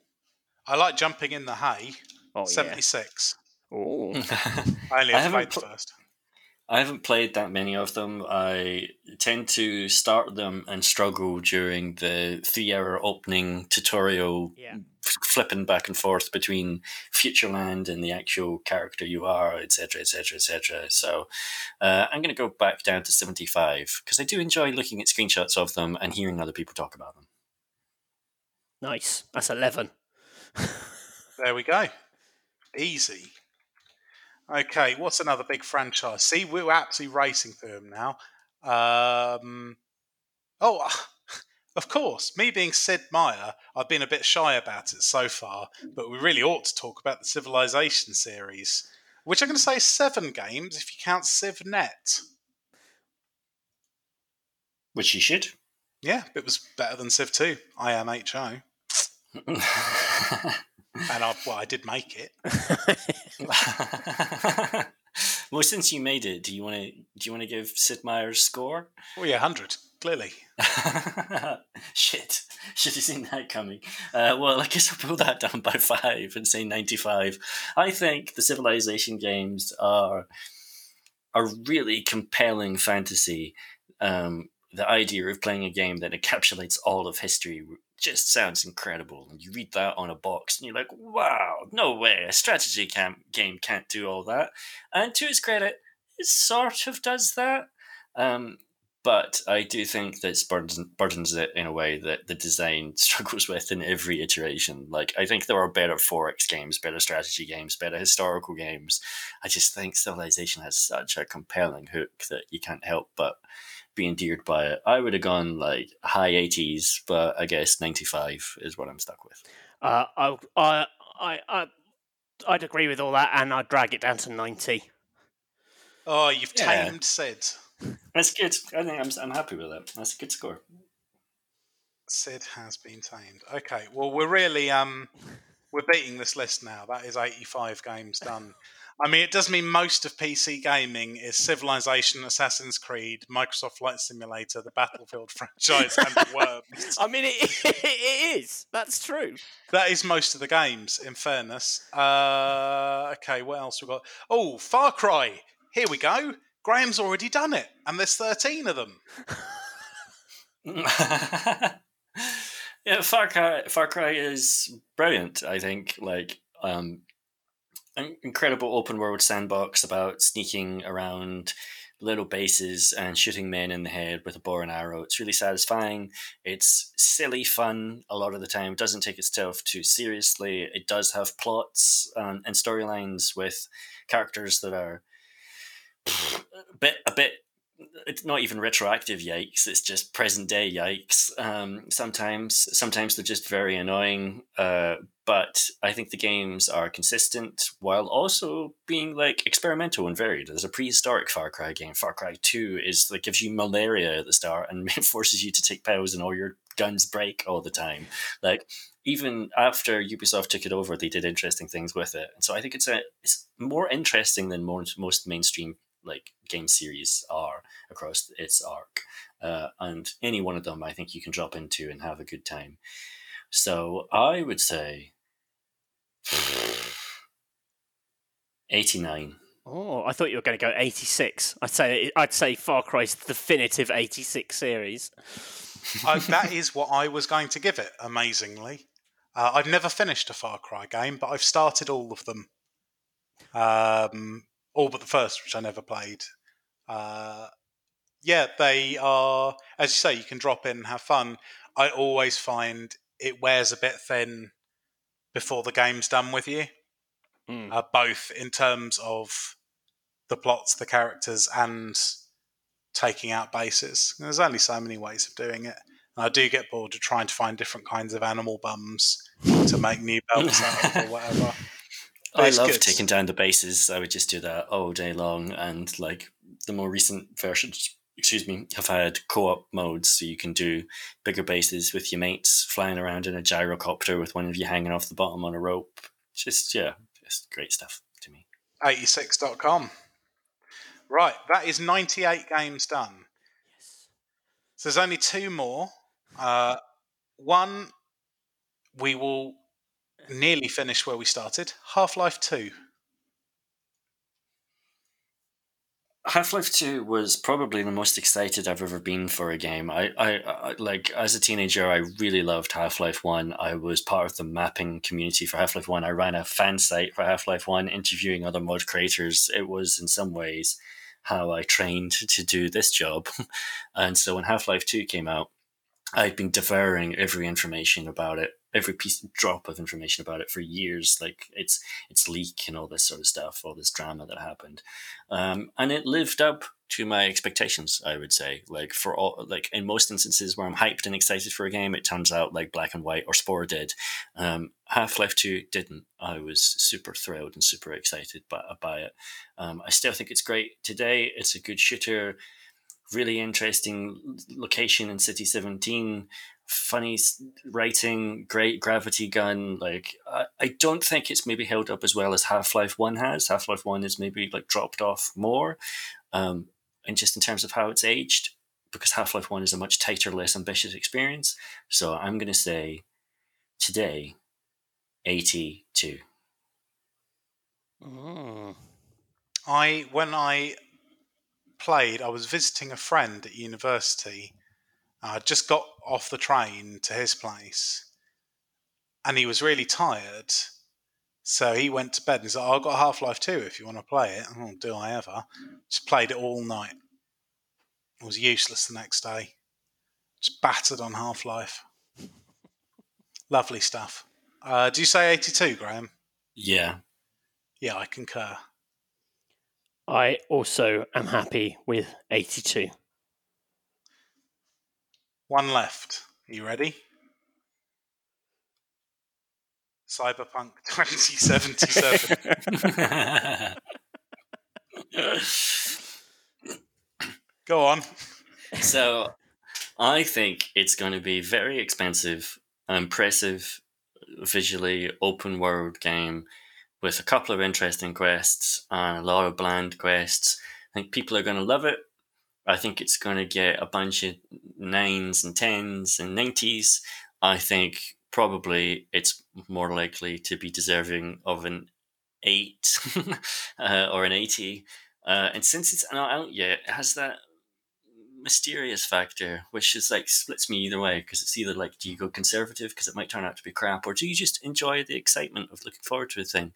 I like jumping in the hay. Oh, Seventy-six. Yeah. Oh. I only I have haven't played the pl- first. I haven't played that many of them. I tend to start them and struggle during the three hour opening tutorial, Yeah. f- flipping back and forth between Futureland and the actual character you are, etc., etc., etc. So uh, I'm going to go back down to 75 because I do enjoy looking at screenshots of them and hearing other people talk about them. Nice. That's eleven. There we go. Easy. Okay, what's another big franchise? See, we're absolutely racing through them now. Um, oh, of course, me being Sid Meier, I've been a bit shy about it so far, but we really ought to talk about the Civilization series, which I'm going to say seven games if you count CivNet. Which you should. Yeah, it was better than Civ 2, IMHO. And I, well, I did make it. well, since you made it, do you want to do you want to give Sid Meier's score? Oh, yeah, 100, clearly. Shit, should have seen that coming. Uh, well, I guess I'll pull that down by five and say ninety-five. I think the Civilization games are a really compelling fantasy. Um, the idea of playing a game that encapsulates all of history just sounds incredible. And you read that on a box and you're like, wow, no way, a strategy game can't do all that. And to its credit, it sort of does that. Um, but I do think that it burdens, burdens it in a way that the design struggles with in every iteration. Like, I think there are better 4X games, better strategy games, better historical games. I just think Civilization has such a compelling hook that you can't help but be endeared by it. I would have gone like high 80s, but I guess 95 is what I'm stuck with. Uh, I, I, I, I, I'd agree with all that, and I'd drag it down to ninety. Oh, you've Yeah. tamed Sid. That's good. I think I'm, I'm happy with that. That's a good score. Sid has been tamed. Okay, well, we're really um, we're beating this list now. That is eighty-five games done. I mean, it does mean most of PC gaming is Civilization, Assassin's Creed, Microsoft Flight Simulator, the Battlefield franchise, and the Worms. I mean, it, it is. That's true. That is most of the games. In fairness, uh, okay, what else we got? Oh, Far Cry. Here we go. Graham's already done it, and there's thirteen of them. yeah, Far Cry, Far Cry is brilliant. I think like um, an incredible open world sandbox about sneaking around little bases and shooting men in the head with a bow and arrow. It's really satisfying. It's silly fun a lot of the time. It doesn't take itself too seriously. It does have plots um, and storylines with characters that are a bit a bit it's not even retroactive yikes it's just present day yikes. Um, sometimes sometimes they're just very annoying uh, but i think the games are consistent while also being like experimental and varied. There's a prehistoric far cry game far cry 2 is like gives you malaria at the start and forces you to take pills and all your guns break all the time. Like even after ubisoft took it over they did interesting things with it. And so i think it's a it's more interesting than most, most mainstream like game series are across its arc uh, and any one of them i think you can drop into and have a good time so i would say 89 Oh, I thought you were going to go eighty-six. I'd say I'd say Far Cry's definitive eighty-six series. uh, that is what I was going to give it. Amazingly, uh, I've never finished a Far Cry game, but I've started all of them. Um, all but the first, which I never played. Uh, yeah, they are. As you say, you can drop in and have fun. I always find it wears a bit thin before the game's done with you, Mm. uh, both in terms of the plots, the characters, and taking out bases. There's only so many ways of doing it. And I do get bored of trying to find different kinds of animal bums to make new belts out of or whatever. But I love good. taking down the bases. I would just do that all day long, and like the more recent versions excuse me, have had co-op modes, so you can do bigger bases with your mates flying around in a gyrocopter with one of you hanging off the bottom on a rope. Just yeah, just great stuff to me. 86.com. Right, that is 98 games done. Yes. So there's only two more. Uh, one, we will nearly finished where we started. Half Life 2. Half Life Two was probably the most excited I've ever been for a game. I, I, I like as a teenager, I really loved Half Life One. I was part of the mapping community for Half Life One. I ran a fan site for Half Life One, interviewing other mod creators. It was in some ways how I trained to do this job. and so when Half Life Two came out, I'd been devouring every information about it, every piece drop of information about it for years. Like its its leak and all this sort of stuff, all this drama that happened, um, and it lived up to my expectations. I would say, like for all, like in most instances where I'm hyped and excited for a game, it turns out like Black and White or Spore did. Um, Half Life Two didn't. I was super thrilled and super excited by, by it. Um, I still think it's great today. It's a good shooter really interesting location in City 17, funny writing, great gravity gun. Like, I, I don't think it's maybe held up as well as Half Life 1 has. Half Life 1 is maybe like dropped off more. Um, and just in terms of how it's aged, because Half Life 1 is a much tighter, less ambitious experience. So I'm going to say today, 82. Mm. I when I played, I was visiting a friend at university. I just got off the train to his place, and he was really tired. So he went to bed and he's like, oh, I've got Half Life 2 if you want to play it. Oh, do I ever? Just played it all night. It was useless the next day. Just battered on Half Life. Lovely stuff. Uh, do you say 82, Graham? Yeah. Yeah, I concur. I also am happy with 82. One left. Are you ready? Cyberpunk 2077. Go on. so I think it's going to be very expensive, impressive, visually open world game with a couple of interesting quests and a lot of bland quests. I think people are going to love it. I think it's going to get a bunch of nines and tens and nineties. I think probably it's more likely to be deserving of an eight uh, or an eighty. Uh, and since it's not out yet, it has that mysterious factor, which is like splits me either way because it's either like, do you go conservative because it might turn out to be crap, or do you just enjoy the excitement of looking forward to a thing?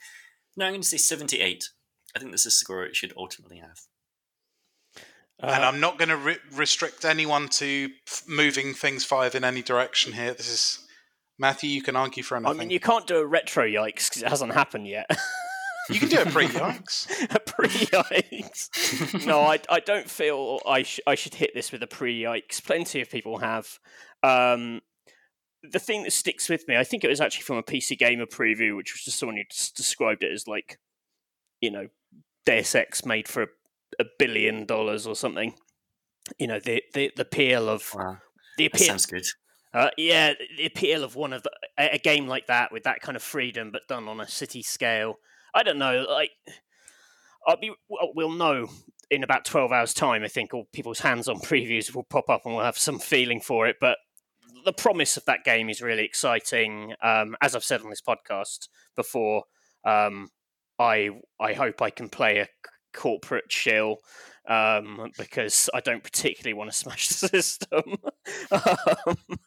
Now I'm going to say 78. I think this is the score it should ultimately have. Uh, and I'm not going to re- restrict anyone to f- moving things five in any direction here. This is Matthew. You can argue for anything. I mean, you can't do a retro yikes because it hasn't happened yet. you can do a pre yikes. a pre yikes. no, I, I don't feel I sh- I should hit this with a pre yikes. Plenty of people have. Um, the thing that sticks with me, I think it was actually from a PC Gamer preview, which was just someone who just described it as like, you know, Deus Ex made for a, billion dollars or something. You know, the the, the appeal of Wow. the That appeal. sounds good. Uh, yeah, the appeal of one of the, a, a game like that with that kind of freedom, but done on a city scale. I don't know. Like, I'll be. well, know in about twelve hours' time. I think all people's hands-on previews will pop up, and we'll have some feeling for it. But the promise of that game is really exciting. Um, as I've said on this podcast before, um, I I hope I can play a corporate shill um, because I don't particularly want to smash the system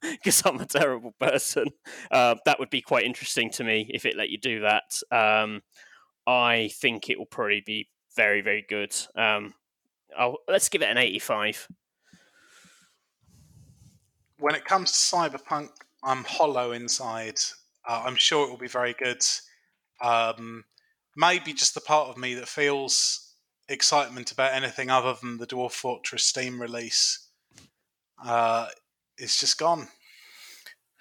because I'm a terrible person. Uh, that would be quite interesting to me if it let you do that. Um, I think it will probably be very very good. Um, let's give it an 85. when it comes to Cyberpunk, I'm hollow inside. Uh, I'm sure it will be very good. Um, maybe just the part of me that feels excitement about anything other than the Dwarf Fortress Steam release uh, is just gone.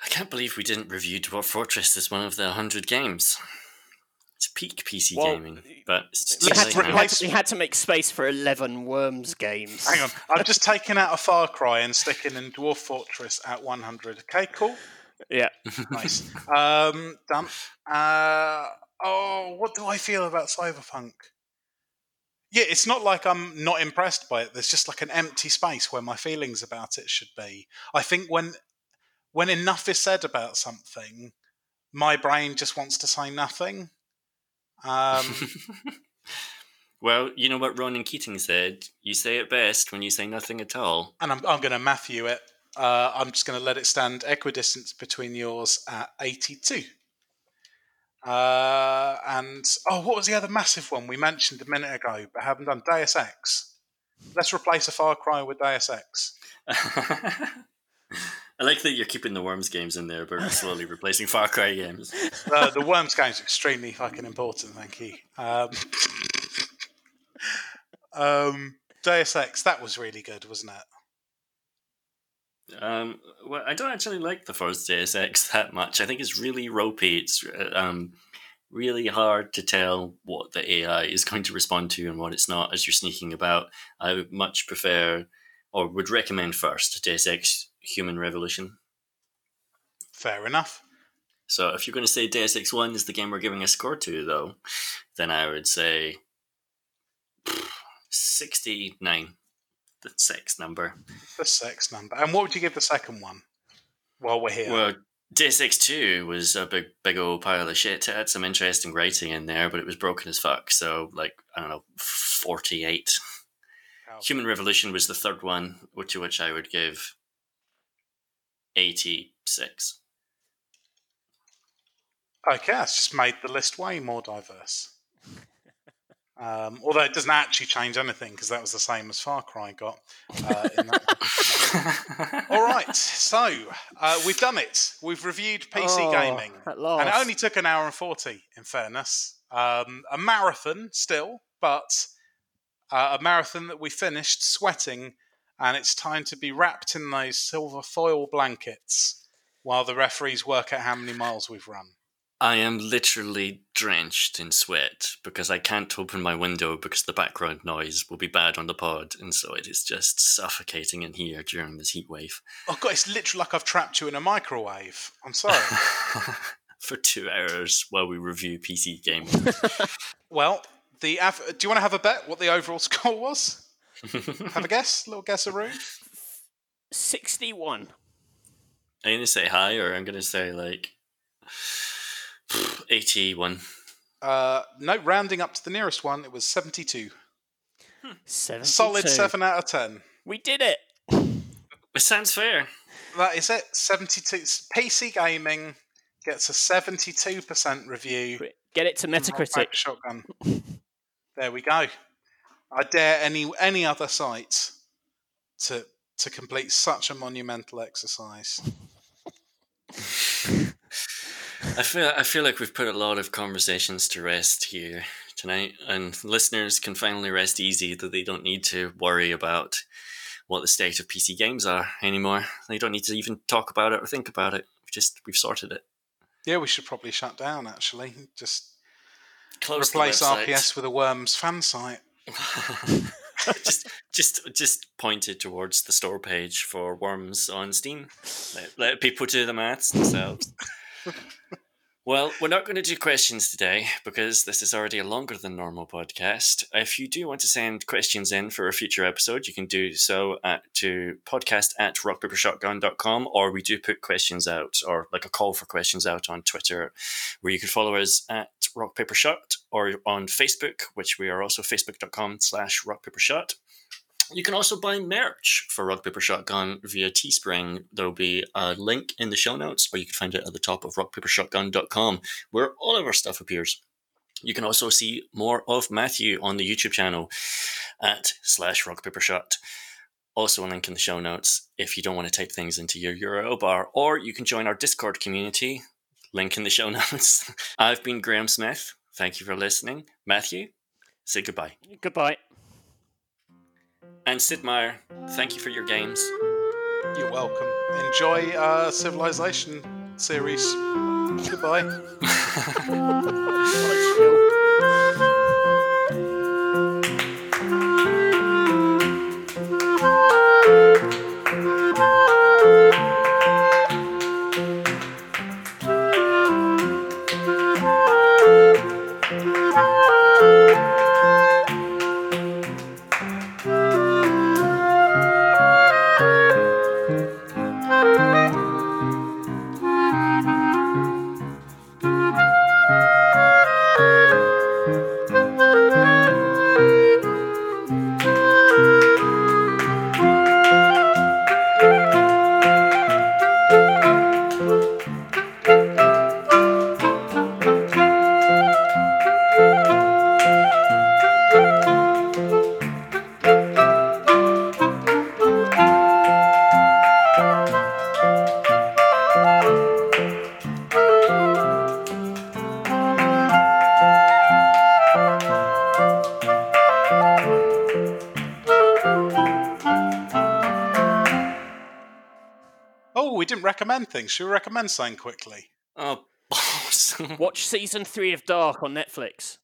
I can't believe we didn't review Dwarf Fortress as one of the 100 games. It's peak PC Well, gaming, but We had, to, we, had to, we had to make space for 11 Worms games. Hang on, I've just taken out a Far Cry and sticking in Dwarf Fortress at 100. Okay, cool, Yeah. nice. um, done. Uh, oh, what do I feel about Cyberpunk? Yeah, it's not like I'm not impressed by it. There's just like an empty space where my feelings about it should be. I think when when enough is said about something, my brain just wants to say nothing. Um, well, you know what Ronan Keating said? You say it best when you say nothing at all. and I'm, I'm going to Matthew it. Uh, I'm just going to let it stand equidistant between yours at 82. Uh, and oh, what was the other massive one we mentioned a minute ago but haven't done? Deus Ex. Let's replace a Far Cry with Deus Ex. I like that you're keeping the Worms games in there, but slowly replacing Far Cry games. Uh, the Worms game's are extremely fucking important. Thank you. Um, um, Deus Ex. That was really good, wasn't it? Um, well, I don't actually like the first Deus Ex that much. I think it's really ropey. It's uh, um, really hard to tell what the AI is going to respond to and what it's not as you're sneaking about. I would much prefer, or would recommend first, Deus Ex Human Revolution. Fair enough. So if you're going to say Deus Ex 1 is the game we're giving a score to, though, then I would say 69, the sex number. The sex number. And what would you give the second one? While we're here. Well, Deus Ex 2 was a big, big old pile of shit. It had some interesting writing in there, but it was broken as fuck. So, like, I don't know, 48. How- Human Revolution was the third one, to which I would give 86. Okay, that's just made the list way more diverse. Um, although it doesn't actually change anything because that was the same as Far Cry got. Uh, in that. All right, so uh, we've done it. We've reviewed PC Oh, gaming, and it only took an hour and forty. In fairness, um, a marathon still, but uh, a marathon that we finished sweating, and it's time to be wrapped in those silver foil blankets while the referees work out how many miles we've run. I am literally drenched in sweat because I can't open my window because the background noise will be bad on the pod, and so it is just suffocating in here during this heat wave. Oh god, it's literally like I've trapped you in a microwave. I'm sorry. For two hours while we review PC games. well, the av- do you want to have a bet what the overall score was? Have a guess, little guesseroo. 61. I'm gonna say high, or I'm gonna say like eighty-one. Uh, no, rounding up to the nearest one, it was 72. 72. Solid seven out of ten. We did it. It sounds fair. That is it. 72. PC gaming gets a 72% review. Get it to Metacritic. Shotgun. There we go. I dare any any other site to to complete such a monumental exercise. I feel I feel like we've put a lot of conversations to rest here tonight, and listeners can finally rest easy that they don't need to worry about what the state of PC games are anymore. They don't need to even talk about it or think about it. We've just we've sorted it. Yeah, we should probably shut down actually. Just Close replace. RPS with a Worms fan site. just just just pointed towards the store page for worms on Steam. Let, let people do the maths themselves. well, we're not going to do questions today because this is already a longer than normal podcast. If you do want to send questions in for a future episode, you can do so at to podcast at rockpapershotgun.com or we do put questions out or like a call for questions out on Twitter where you can follow us at rockpapershot or on Facebook, which we are also facebook.com slash rockpapershot. You can also buy merch for Rock Paper Shotgun via Teespring. There'll be a link in the show notes, or you can find it at the top of rockpapershotgun.com, where all of our stuff appears. You can also see more of Matthew on the YouTube channel at slash rock paper rockpapershot. Also a link in the show notes if you don't want to type things into your URL bar, or you can join our Discord community. Link in the show notes. I've been Graham Smith. Thank you for listening. Matthew, say goodbye. Goodbye. And Sid Meier, thank you for your games. You're welcome. Enjoy uh, Civilization series. Goodbye. didn't things. Should we recommend something quickly? Oh, balls. Watch season three of Dark on Netflix.